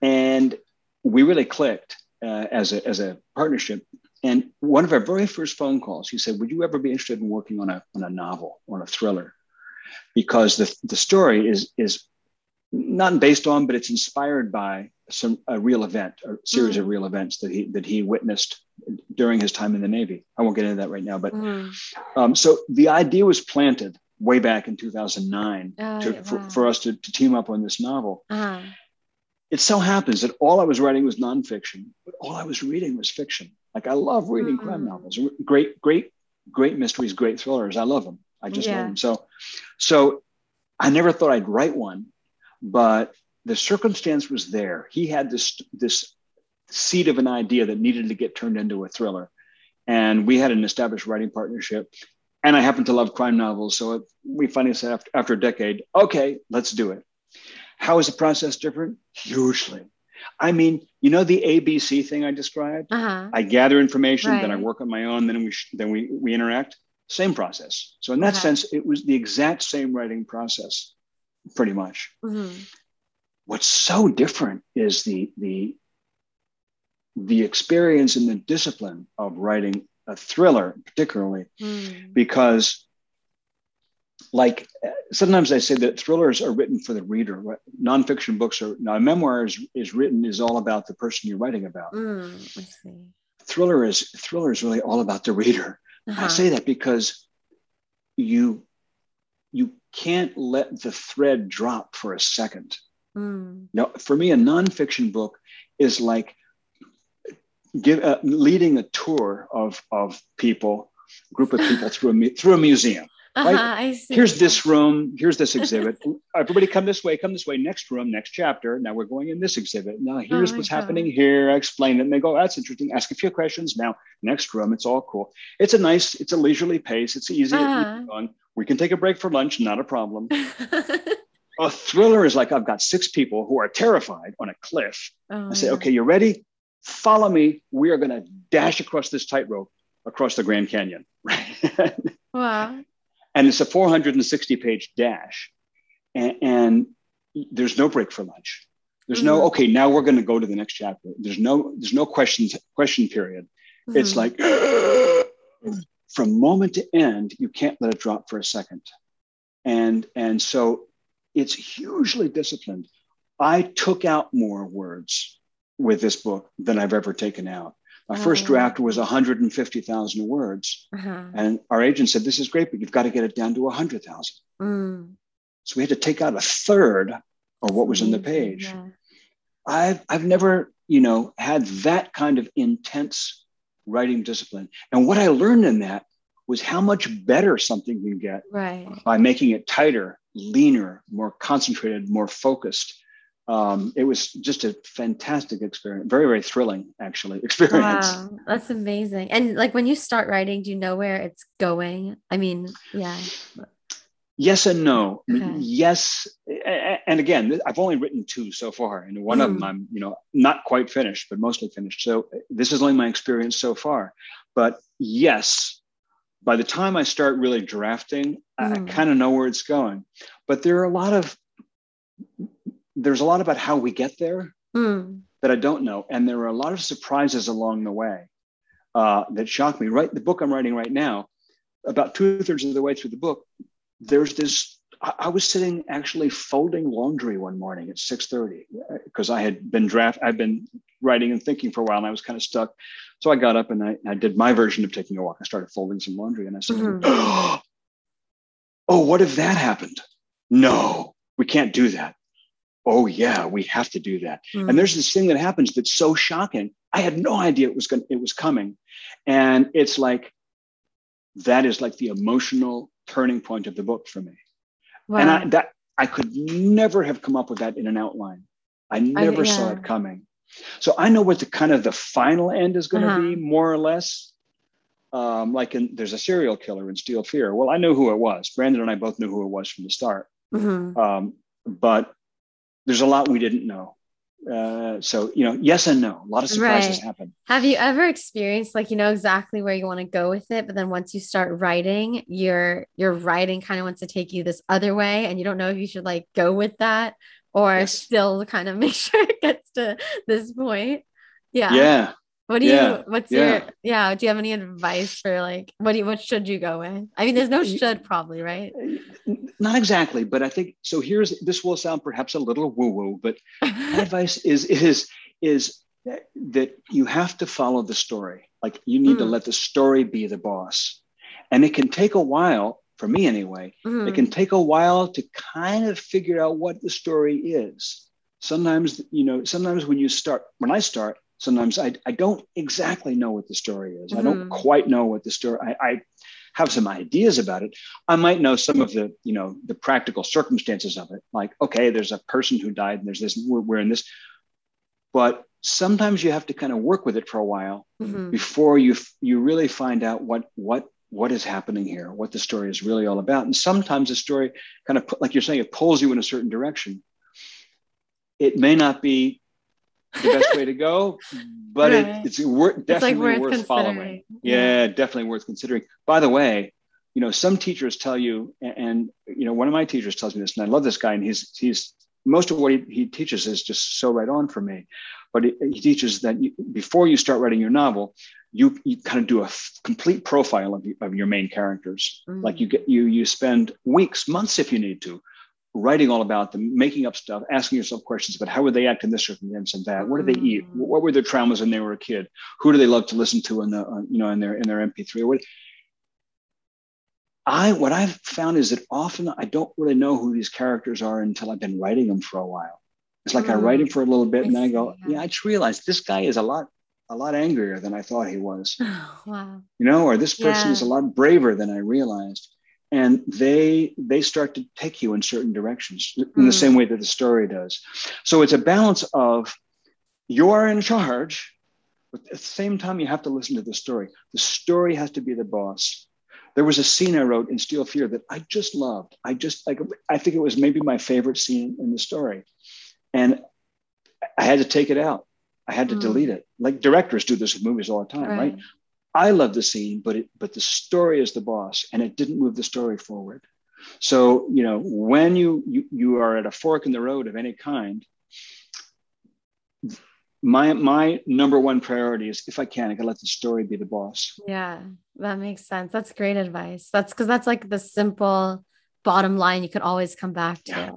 and we really clicked uh, as a as a partnership. And one of our very first phone calls, he said, "Would you ever be interested in working on a on a novel or a thriller?" Because the the story is is not based on, but it's inspired by some a real event, a series of Mm. real events that he that he witnessed during his time in the Navy. I won't get into that right now, but Mhm. um, so the idea was planted way back in 2009 Oh, to, yeah, for, for us to, to team up on this novel. Uh-huh. It so happens that all I was writing was nonfiction, but all I was reading was fiction. Like I love reading crime Mm. novels, great, great, great mysteries, great thrillers. I love them. I just Yeah. love them. So, so I never thought I'd write one, but the circumstance was there. He had this this seed of an idea that needed to get turned into a thriller, and we had an established writing partnership. And I happen to love crime novels, so it, we finally said after, after a decade, okay, let's do it. How is the process different? Hugely. I mean, you know the ABC thing I described. Uh-huh. I gather information, then I work on my own, then we sh- then we we interact. same process. So in that Okay. sense, it was the exact same writing process, pretty much. Mhm. What's so different is the the the experience and the discipline of writing a thriller, particularly Mm. because like sometimes I say that thrillers are written for the reader. Right? Nonfiction books are now a memoir is, is written is all about the person you're writing about. Mm. See. Thriller is thriller is really all about the reader. I Uh-huh. say that because you you can't let the thread drop for a second. Mm. Now, for me, a nonfiction book is like give, uh, leading a tour of of people, group of people through a through a museum. Uh-huh, Right. I see. Here's this room. Here's this exhibit. Everybody, come this way. Come this way. Next room. Next chapter. Now we're going in this exhibit. Now here's my what's God. happening here. I explain it, and they go, oh, "That's interesting." Ask a few questions. Now next room. It's all cool. It's a nice. It's a leisurely pace. It's easy. Uh-huh. on. We can take a break for lunch. Not a problem. A thriller is like I've got six people who are terrified on a cliff. oh, I say, yeah. okay, you're ready? Follow me. We are going to dash across this tightrope across the Grand Canyon. Right. Wow. and it's a 460 page dash. And, and there's no break for lunch. There's Mhm. no, okay, now we're going to go to the next chapter. There's no, there's no questions, question period. It's Mhm. like from moment to end, you can't let it drop for a second. And, and so it's hugely disciplined. I took out more words with this book than I've ever taken out. My first Oh. draft was 150,000 words. Uh-huh. And our agent said, This is great, but you've got to get it down to 100,000. Mm. So we had to take out a third of what was in the page. yeah. I've, I've never, you know, had that kind of intense writing discipline. And what I learned in that was how much better something can get Right. by making it tighter, leaner, more concentrated, more focused. Um, it was just a fantastic experience, very, very thrilling, actually, experience. Wow, that's amazing. And like when you start writing, do you know where it's going? I mean, yeah. Yes and no. Okay. Yes, and again, I've only written two so far, and one of them. I'm, you know, not quite finished, but mostly finished. So this is only my experience so far. But yes, by the time I start really drafting, I Mhm. kind of know where it's going. But there are a lot of there's a lot about how we get there Mm. that I don't know, and there are a lot of surprises along the way uh, that shock me. Right, the book I'm writing right now, about two thirds of the way through the book, there's this. I, was sitting actually folding laundry one morning at six thirty because I had been draft. I've been writing and thinking for a while, and I was kind of stuck. So I got up and I, I did my version of taking a walk. I started folding some laundry, and I said, Mhm. "Oh, what if that happened? No, we can't do that." Oh yeah, we have to do that. Mm. And there's this thing that happens that's so shocking. I had no idea it was going it was coming. And it's like that is like the emotional turning point of the book for me. wow. And I that I could never have come up with that in an outline. I never saw yeah. it coming. So I know what the kind of the final end is going to Uh-huh. be, more or less. Um, like in, there's a serial killer in Steel Fear. Well, I knew who it was. Brandon and I both knew who it was from the start. Mhm. Um, but there's a lot we didn't know. Uh, so you know, yes and no. A lot of surprises Right. happen. Have you ever experienced like you know exactly where you want to go with it, but then once you start writing, your your writing kind of wants to take you this other way, and you don't know if you should like go with that or Yes. still kind of make sure it gets to this point. Yeah. Yeah. What do Yeah. you? What's Yeah. your? Yeah. Do you have any advice for like what do you? What should you go with? I mean, there's no should probably, right? Not exactly, but I think so. Here's this will sound perhaps a little woo woo, but my advice is is is that, you have to follow the story. Like you need to Mm. let the story be the boss, and it can take a while for me anyway. Mhm. It can take a while to kind of figure out what the story is. Sometimes, you know, sometimes when you start, when I start, sometimes I, I don't exactly know what the story is. I don't Mhm. quite know what the story, I, I have some ideas about it. I might know some of the, you know, the practical circumstances of it. Like, okay, there's a person who died and there's this, we're, we're in this. But sometimes you have to kind of work with it for a while Mhm. before you you really find out what what what is happening here, what the story is really all about. And sometimes the story kind of, like you're saying, it pulls you in a certain direction. It may not be the best way to go, but Right. it, it's wor- It's like definitely worth worth following. Yeah, definitely worth considering. By the way, you know, some teachers tell you, and, and, you know, one of my teachers tells me this, and I love this guy, and he's he's most of what he, he teaches is just so right on for me. But he, he teaches that you, before you start writing your novel, you, you kind of do a f- complete profile of, of your main characters. Mm-hmm. Like you get you you spend weeks, months if you need to, writing all about them, making up stuff, asking yourself questions about how would they act in this circumstance and that. What did they eat? Mm. What were their traumas when they were a kid? Who do they love to listen to in the uh, you know in their in their MP3? What, I what I've found is that often I don't really know who these characters are until I've been writing them for a while. It's like mm. I write him for a little bit, and then I go, yeah, I just realized this guy is a lot a lot angrier than I thought he was. wow. You know, or this person yeah. is a lot braver than I realized. And they they start to take you in certain directions in mm. the same way that the story does. So it's a balance of you are in charge, but at the same time you have to listen to the story. The story has to be the boss. There was a scene I wrote in Steel Fear that I just loved. I just like I think it was maybe my favorite scene in the story. And I had to take it out I had to mm. delete it. Like directors do this with movies all the time, right? right? I love the scene, but it but the story is the boss, and it didn't move the story forward. So you know when you you, you are at a fork in the road of any kind, my my number one priority is if I can, I can let the story be the boss. Yeah, that makes sense. That's great advice. That's because that's like the simple bottom line you could always come back to. Yeah.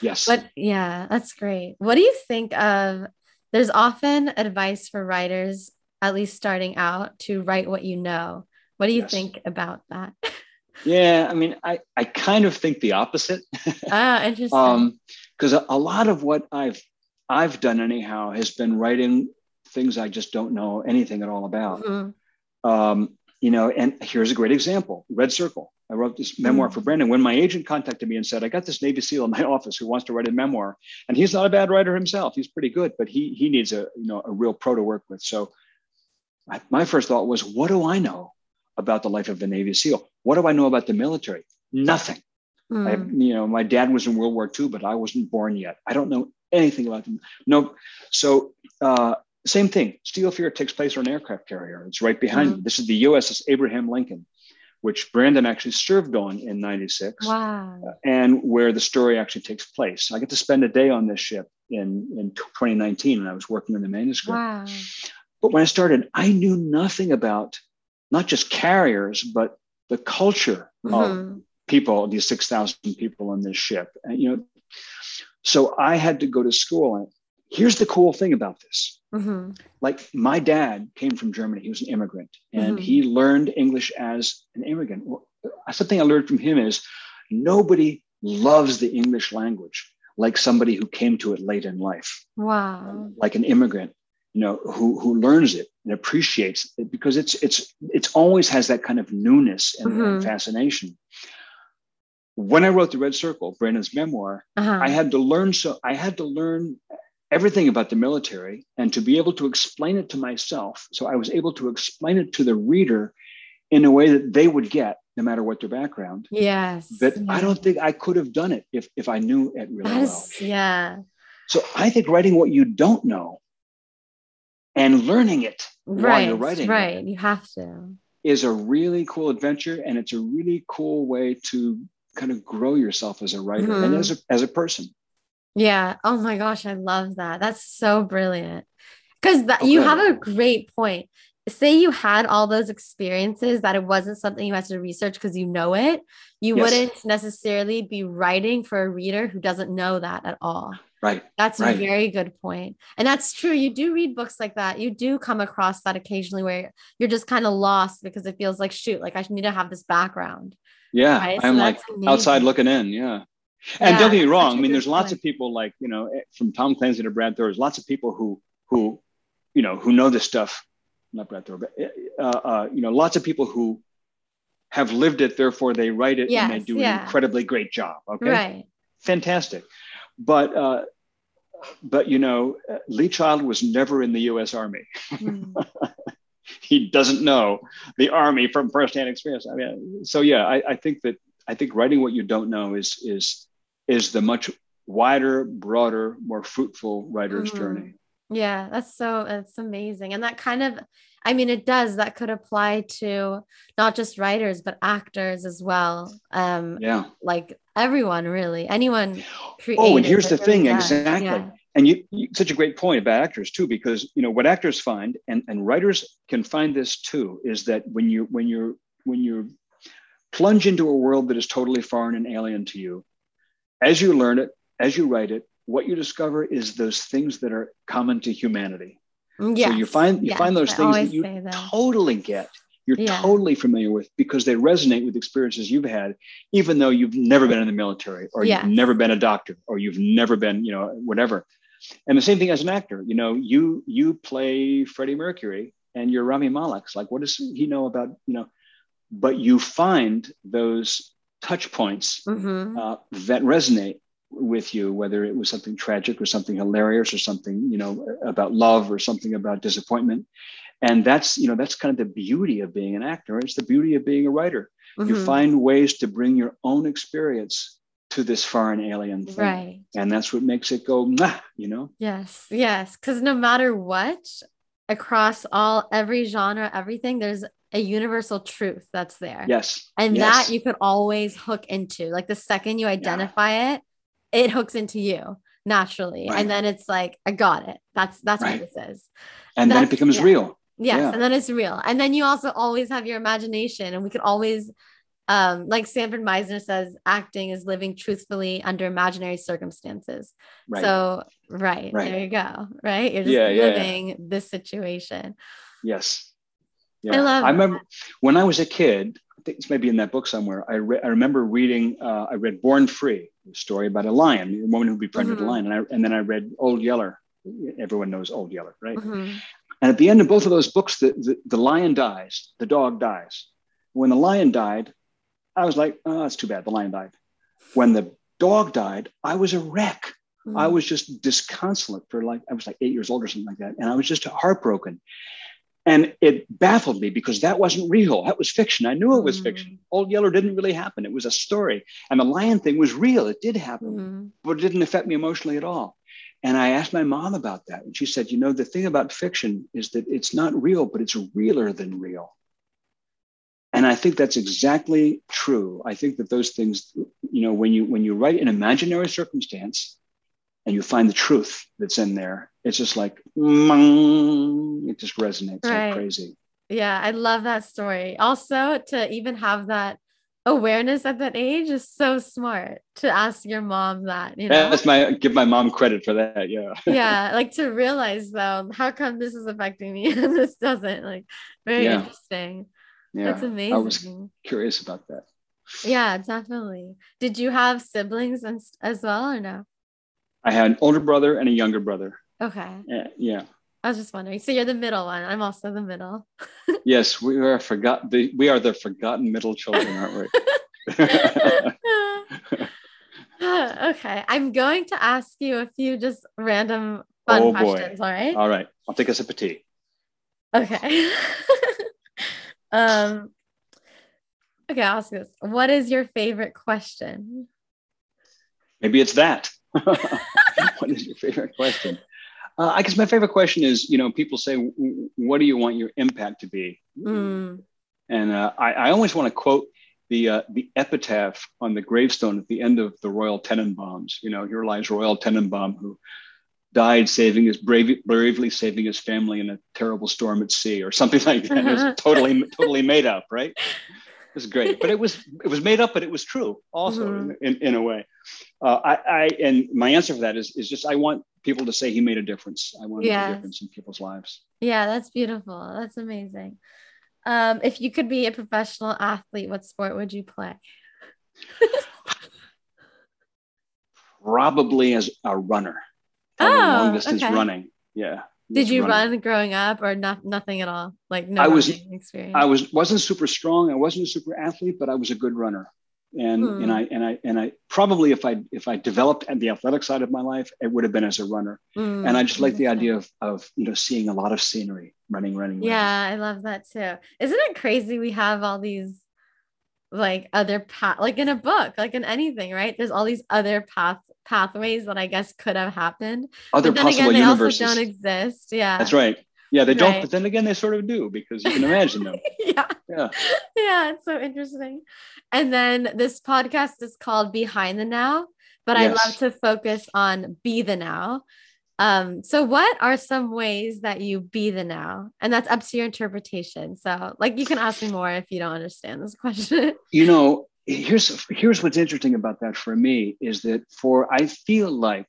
Yes. But yeah, that's great. What do you think of there's often advice for writers, at least starting out, to write what you know. What do you yes. think about that? yeah, I mean, I, I kind of think the opposite. ah, interesting. Because um, a, a lot of what I've I've done anyhow has been writing things I just don't know anything at all about. Mm-hmm. Um, you know, and here's a great example: Red Circle. I wrote this memoir mm. for Brandon. When my agent contacted me and said, I got this Navy SEAL in my office who wants to write a memoir. And he's not a bad writer himself. He's pretty good, but he he needs a you know a real pro to work with. So my first thought was, what do I know about the life of a Navy SEAL? What do I know about the military? Nothing. Mm. I, you know, my dad was in World War II, but I wasn't born yet. I don't know anything about them. No. So uh, same thing. Steel Fear takes place on an aircraft carrier. It's right behind mm. me. This is the USS Abraham Lincoln which Brandon actually served on in 96. Wow. Uh, and where the story actually takes place. I get to spend a day on this ship in, in 2019 when I was working on the manuscript. Wow. But when I started, I knew nothing about not just carriers, but the culture mm-hmm. of people, these 6,000 people on this ship. And, you know, so I had to go to school. And here's the cool thing about this Mm-hmm. Like my dad came from Germany. He was an immigrant and mm-hmm. he learned English as an immigrant. Something I learned from him is nobody loves the English language like somebody who came to it late in life. Wow. Like an immigrant, you know, who, who learns it and appreciates it because it's, it's, it's always has that kind of newness and, mm-hmm. and fascination when I wrote the Red Circle, Brandon's memoir, uh-huh. I had to learn so I had to learn everything about the military and to be able to explain it to myself. So I was able to explain it to the reader in a way that they would get no matter what their background. Yes. But. I don't think I could have done it if, if I knew it really well. Yeah. So I think writing what you don't know and learning it right, while you're writing right. You have to. Is a really cool adventure and it's a really cool way to kind of grow yourself as a writer mm-hmm. and as a, as a person. Yeah. Oh my gosh, I love that. That's so brilliant. Because okay. you have a great point. Say you had all those experiences that it wasn't something you had to research because you know it, you yes. wouldn't necessarily be writing for a reader who doesn't know that at all. Right. That's right. a very good point. And that's true. You do read books like that. You do come across that occasionally where you're just kind of lost because it feels like, shoot, like I need to have this background. Yeah. Right? I'm so like amazing. outside looking in. Yeah. And yeah, don't get me wrong. I mean, there's lots point. of people like you know, eh, from Tom Clancy to Brad Thor. There's lots of people who who you know who know this stuff. Not Brad Thor, but eh, uh, uh, you know, lots of people who have lived it. Therefore, they write it yes, and they do yeah. an incredibly great job. Okay, right? Fantastic. But uh, but you know, Lee Child was never in the U.S. Army. Mm. he doesn't know the army from firsthand experience. I mean, so yeah, I, I think that I think writing what you don't know is is is the much wider, broader, more fruitful writer's mm-hmm. journey. Yeah, that's so that's amazing. And that kind of I mean, it does. That could apply to not just writers, but actors as well. Um, yeah. Like everyone, really. Anyone. Oh, and here's the thing. Exactly. Yeah. And you, you, such a great point about actors too, because you know what actors find, and, and writers can find this too, is that when you when you're when you plunge into a world that is totally foreign and alien to you, as you learn it, as you write it, what you discover is those things that are common to humanity. Yes. So you find you yes. find those things that you that. totally get. You're yeah. totally familiar with because they resonate with experiences you've had, even though you've never been in the military or yes. you've never been a doctor or you've never been, you know, whatever. And the same thing as an actor, you know, you you play Freddie Mercury and you're Rami Malek. Like, what does he know about, you know? But you find those touch points mm-hmm. uh, that resonate with you, whether it was something tragic or something hilarious or something, you know, about love or something about disappointment. And that's, you know, that's kind of the beauty of being an actor. It's the beauty of being a writer. Mm-hmm. You find ways to bring your own experience to this foreign alien thing. Right. And that's what makes it go, nah, you know? Yes. Yes. Cause no matter what, across all every genre, everything, there's a universal truth that's there. Yes. And yes. that you could always hook into. Like the second you identify yeah. it, it hooks into you naturally. Right. And then it's like, I got it. That's that's right. what this is. And that's, then it becomes yeah. real. Yes. Yeah. And then it's real. And then you also always have your imagination. And we could always um, like Sanford Meisner says, acting is living truthfully under imaginary circumstances. Right. So, right, right, there you go. Right, you're just yeah, living yeah. this situation. Yes. Yeah. I love. I remember that. when I was a kid. I think it's maybe in that book somewhere. I re- I remember reading. Uh, I read Born Free, story about a lion, a woman who befriended mm-hmm. a lion, and I, and then I read Old Yeller. Everyone knows Old Yeller, right? Mm-hmm. And at the end of both of those books, the, the, the lion dies, the dog dies. When the lion died, I was like, oh, that's too bad. The lion died. When the dog died, I was a wreck. Mm. I was just disconsolate for like, I was like eight years old or something like that. And I was just heartbroken. And it baffled me because that wasn't real. That was fiction. I knew it was mm. fiction. Old Yeller didn't really happen. It was a story. And the lion thing was real. It did happen, mm. but it didn't affect me emotionally at all. And I asked my mom about that. And she said, you know, the thing about fiction is that it's not real, but it's realer than real. And I think that's exactly true. I think that those things, you know, when you when you write an imaginary circumstance and you find the truth that's in there, it's just like it just resonates right. like crazy. Yeah, I love that story. Also, to even have that awareness at that age is so smart to ask your mom that you know that's my give my mom credit for that yeah yeah like to realize though how come this is affecting me and this doesn't like very yeah. interesting yeah, that's amazing. I was curious about that. Yeah, definitely. Did you have siblings and, as well or no? I had an older brother and a younger brother. Okay. Yeah. yeah. I was just wondering. So you're the middle one. I'm also the middle. yes, we are forgot. The, we are the forgotten middle children, aren't we? okay, I'm going to ask you a few just random fun oh, questions. All right. All right. I'll take a sip of tea. Okay. Um, okay, I'll ask this. What is your favorite question? Maybe it's that. what is your favorite question? Uh, I guess my favorite question is, you know, people say, "What do you want your impact to be?" Mm. And uh, I, I, always want to quote the uh, the epitaph on the gravestone at the end of the Royal Tenenbaums. You know, here lies Royal Tenenbaum, who died saving his brave, bravely saving his family in a terrible storm at sea or something like that. It was totally totally made up, right? It was great, but it was it was made up, but it was true also mm-hmm. in, in a way. Uh, I, I and my answer for that is is just I want people to say he made a difference. I want to make a difference in people's lives. Yeah, that's beautiful. That's amazing. Um, if you could be a professional athlete, what sport would you play? Probably as a runner oh, long distance okay. running. Yeah. Did you running. run growing up or not nothing at all? Like no I was experience. I was wasn't super strong. I wasn't a super athlete, but I was a good runner. And hmm. and I and I and I probably if I if I developed at the athletic side of my life, it would have been as a runner. Hmm. And I just like the idea of of you know seeing a lot of scenery, running, running. Yeah, running. I love that too. Isn't it crazy we have all these like other path like in a book like in anything right there's all these other path pathways that i guess could have happened other but then possible again, they universes. also don't exist yeah that's right Yeah, they don't, but then again, they sort of do because you can imagine them. yeah. Yeah. Yeah. It's so interesting. And then this podcast is called Behind the Now, but yes. I love to focus on Be the Now. Um, so what are some ways that you be the now? And that's up to your interpretation. So like you can ask me more if you don't understand this question. you know, here's here's what's interesting about that for me is that for I feel like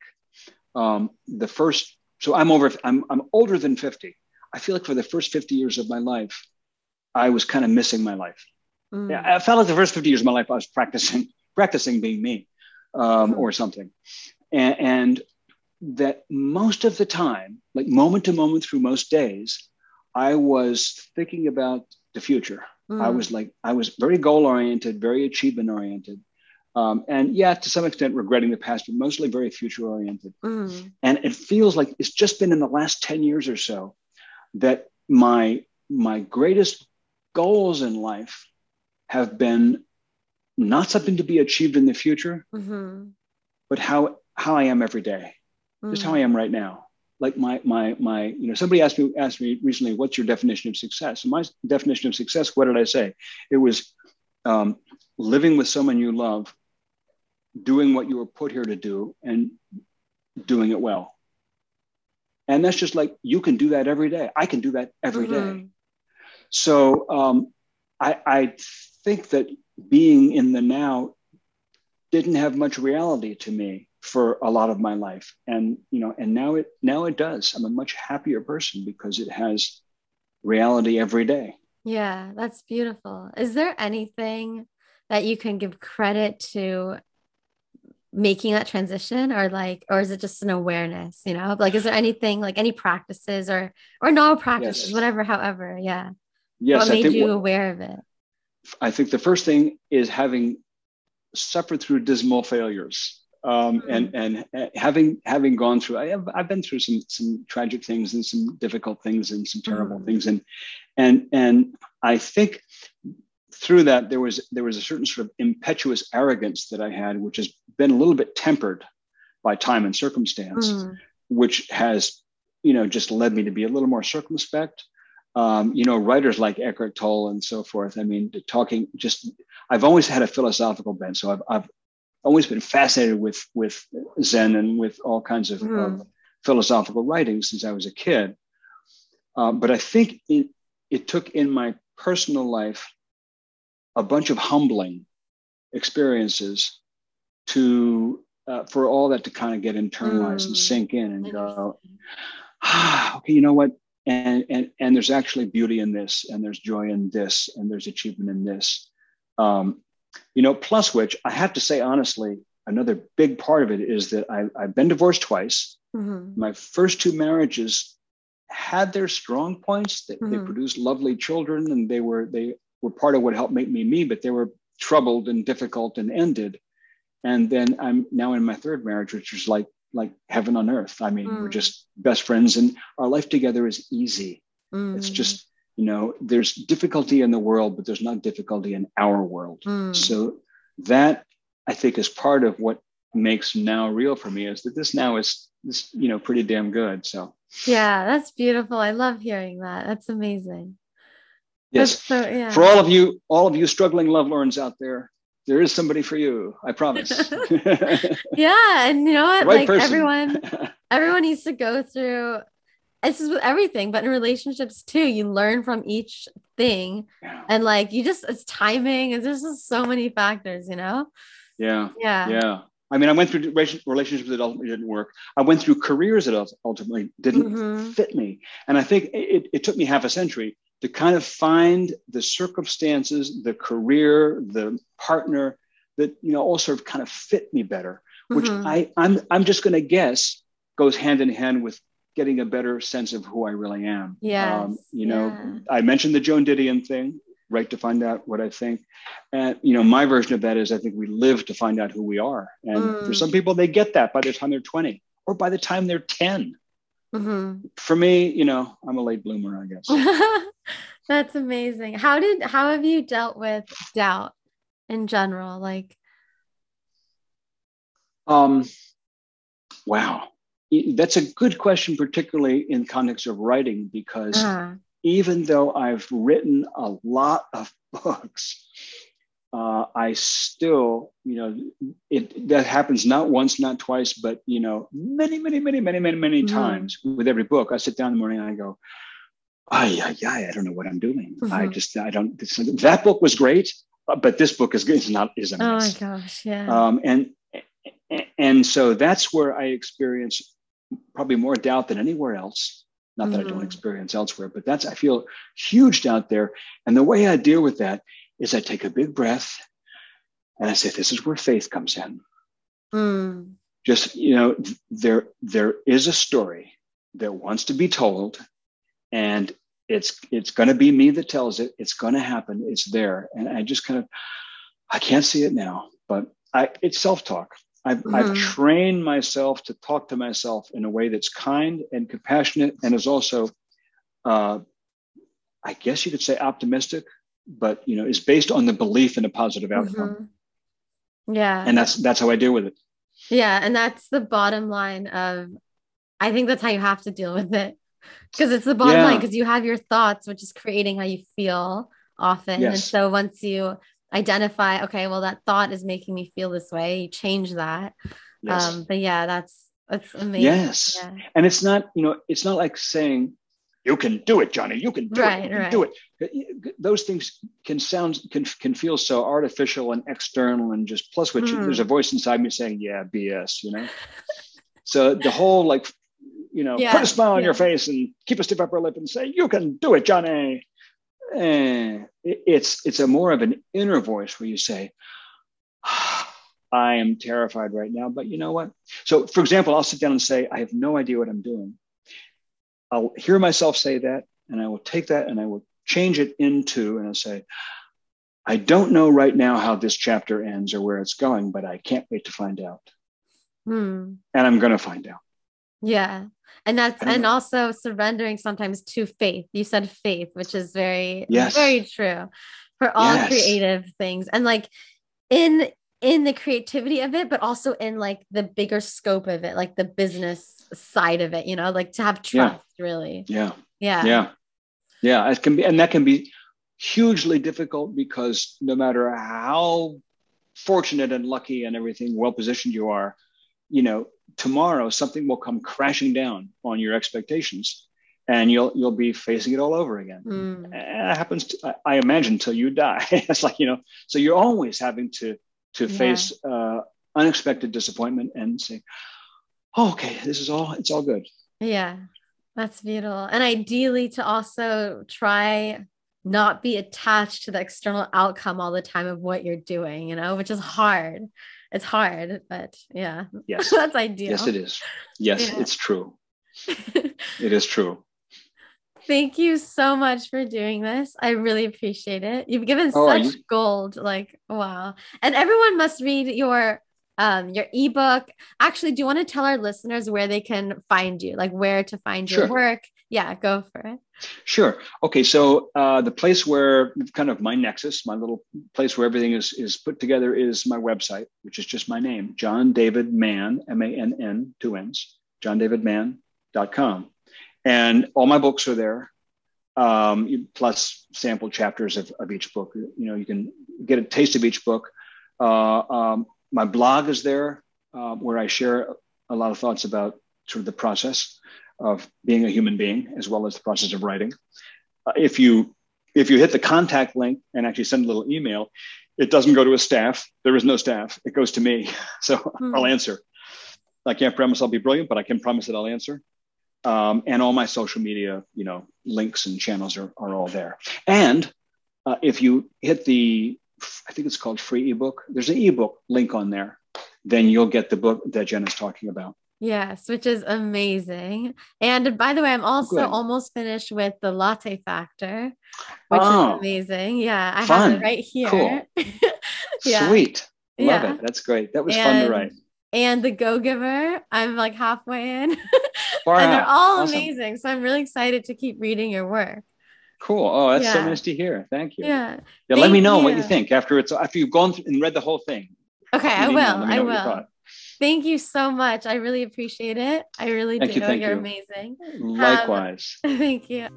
um, the first so I'm over I'm I'm older than 50. I feel like for the first 50 years of my life, I was kind of missing my life. Mm. Yeah, I felt like the first 50 years of my life I was practicing practicing being me um, mm. or something. And, and that most of the time, like moment to moment through most days, I was thinking about the future. Mm. I was like, I was very goal oriented, very achievement oriented. Um, and yeah, to some extent, regretting the past, but mostly very future oriented. Mm. And it feels like it's just been in the last 10 years or so that my, my greatest goals in life have been not something to be achieved in the future, mm-hmm. but how, how I am every day, mm. just how I am right now like my my my you know somebody asked me asked me recently what's your definition of success and my definition of success what did i say it was um, living with someone you love doing what you were put here to do and doing it well and that's just like you can do that every day. I can do that every mm-hmm. day. so um, I, I think that being in the now didn't have much reality to me for a lot of my life. And you know and now it now it does. I'm a much happier person because it has reality every day. Yeah that's beautiful. Is there anything that you can give credit to making that transition or like or is it just an awareness you know like is there anything like any practices or or no practices yes. whatever however yeah yes what made you aware of it i think the first thing is having suffered through dismal failures um, mm-hmm. and and uh, having having gone through I have I've been through some some tragic things and some difficult things and some terrible mm-hmm. things and and and I think through that there was there was a certain sort of impetuous arrogance that I had which has been a little bit tempered by time and circumstance mm-hmm. which has you know just led me to be a little more circumspect um, you know writers like Eckhart Tolle and so forth I mean talking just I've always had a philosophical bent so I've, I've always been fascinated with with Zen and with all kinds of, mm. philosophical writings since I was a kid. Uh, but I think it, it took in my personal life a bunch of humbling experiences to uh, for all that to kind of get internalized mm. and sink in and go, ah, okay, you know what? And, and and there's actually beauty in this, and there's joy in this, and there's achievement in this. Um, you know, plus which I have to say honestly, another big part of it is that I, have been divorced twice. Mm-hmm. My first two marriages had their strong points. They, mm-hmm. they produced lovely children, and they were they were part of what helped make me me. But they were troubled and difficult and ended. And then I'm now in my third marriage, which is like like heaven on earth. I mean, mm. we're just best friends, and our life together is easy. Mm. It's just you know there's difficulty in the world but there's not difficulty in our world mm. so that i think is part of what makes now real for me is that this now is, is you know pretty damn good so yeah that's beautiful i love hearing that that's amazing yes so, yeah. for all of you all of you struggling love lovelorns out there there is somebody for you i promise yeah and you know what right like person. everyone everyone needs to go through this is with everything, but in relationships too, you learn from each thing. Yeah. And like you just it's timing and there's just so many factors, you know? Yeah. Yeah. Yeah. I mean, I went through relationships that ultimately didn't work. I went through careers that ultimately didn't mm-hmm. fit me. And I think it, it took me half a century to kind of find the circumstances, the career, the partner that, you know, all sort of kind of fit me better, which mm-hmm. I, I'm, I'm just going to guess goes hand in hand with getting a better sense of who I really am. Yeah. Um, you know, yeah. I mentioned the Joan Didion thing, right to find out what I think. And, you know, my version of that is I think we live to find out who we are. And mm. for some people, they get that by the time they're 20 or by the time they're 10. Mm-hmm. For me, you know, I'm a late bloomer, I guess. That's amazing. How did, how have you dealt with doubt in general? Like, um, wow that's a good question, particularly in context of writing, because uh-huh. even though I've written a lot of books, uh, I still, you know, it that happens not once, not twice, but you know, many, many, many, many, many, many mm-hmm. times with every book. I sit down in the morning and I go, "Ay, ay, ay! I don't know what I'm doing. Mm-hmm. I just, I don't. This, that book was great, but this book is is not is a mess. Oh my gosh, yeah. Um, and and so that's where I experience probably more doubt than anywhere else. Not that mm-hmm. I don't mm-hmm. experience elsewhere, but that's I feel huge doubt there. And the way I deal with that is I take a big breath and I say, "This is where faith comes in." Mm. Just you know, there there is a story that wants to be told, and it's it's going to be me that tells it. It's going to happen. It's there, and I just kind of I can't see it now, but I it's self talk. I've, mm-hmm. I've trained myself to talk to myself in a way that's kind and compassionate and is also, uh, I guess you could say optimistic, but you know, is based on the belief in a positive outcome. Mm-hmm. Yeah. And that's that's how I deal with it. Yeah. And that's the bottom line of I think that's how you have to deal with it. Because it's the bottom yeah. line, because you have your thoughts, which is creating how you feel often. Yes. And so once you identify okay well that thought is making me feel this way you change that yes. um but yeah that's that's amazing yes yeah. and it's not you know it's not like saying you can do it johnny you can do right, it you right. do it those things can sound can, can feel so artificial and external and just plus which mm. there's a voice inside me saying yeah bs you know so the whole like you know yeah. put a smile on yeah. your face and keep a stiff upper lip and say you can do it johnny eh, it's it's a more of an inner voice where you say, I am terrified right now, but you know what? So, for example, I'll sit down and say, I have no idea what I'm doing. I'll hear myself say that, and I will take that and I will change it into, and I'll say, I don't know right now how this chapter ends or where it's going, but I can't wait to find out. Hmm. And I'm going to find out. Yeah and that's and also surrendering sometimes to faith you said faith which is very yes. very true for all yes. creative things and like in in the creativity of it but also in like the bigger scope of it like the business side of it you know like to have trust yeah. really. Yeah. Yeah. Yeah. Yeah it can be and that can be hugely difficult because no matter how fortunate and lucky and everything well positioned you are you know tomorrow something will come crashing down on your expectations and you'll you'll be facing it all over again. Mm. and it happens to, i imagine until you die. It's like you know so you're always having to to yeah. face uh, unexpected disappointment and say oh, okay this is all it's all good yeah that's beautiful and ideally to also try not be attached to the external outcome all the time of what you're doing you know which is hard it's hard, but yeah. Yes. that's ideal. Yes, it is. Yes, yeah. it's true. it is true. Thank you so much for doing this. I really appreciate it. You've given oh, such you- gold. Like, wow. And everyone must read your um your ebook. Actually, do you want to tell our listeners where they can find you? Like where to find your work? Yeah, go for it. Sure. Okay. So uh, the place where kind of my nexus, my little place where everything is is put together is my website, which is just my name, John David Mann, M A N N, two N's, johndavidmann.com. And all my books are there, um, plus sample chapters of, of each book. You know, you can get a taste of each book. Uh, um, my blog is there, uh, where I share a lot of thoughts about sort of the process of being a human being as well as the process of writing. Uh, if you if you hit the contact link and actually send a little email, it doesn't go to a staff. There is no staff. It goes to me. So hmm. I'll answer. I can't promise I'll be brilliant, but I can promise that I'll answer. Um, and all my social media, you know, links and channels are, are all there. And uh, if you hit the, I think it's called free ebook. There's an ebook link on there. Then you'll get the book that Jen is talking about. Yes, which is amazing. And by the way, I'm also Good. almost finished with the latte factor, which oh, is amazing. Yeah, I fun. have it right here. Cool. yeah. Sweet. Love yeah. it. That's great. That was and, fun to write. And the Go Giver, I'm like halfway in. and they're all awesome. amazing. So I'm really excited to keep reading your work. Cool. Oh, that's yeah. so nice to hear. Thank you. Yeah. Yeah. Thank let me know you. what you think after it's after you've gone and read the whole thing. Okay, I will. I will. Thank you so much. I really appreciate it. I really Thank do. You, thank You're you. amazing. Likewise. Um, thank you.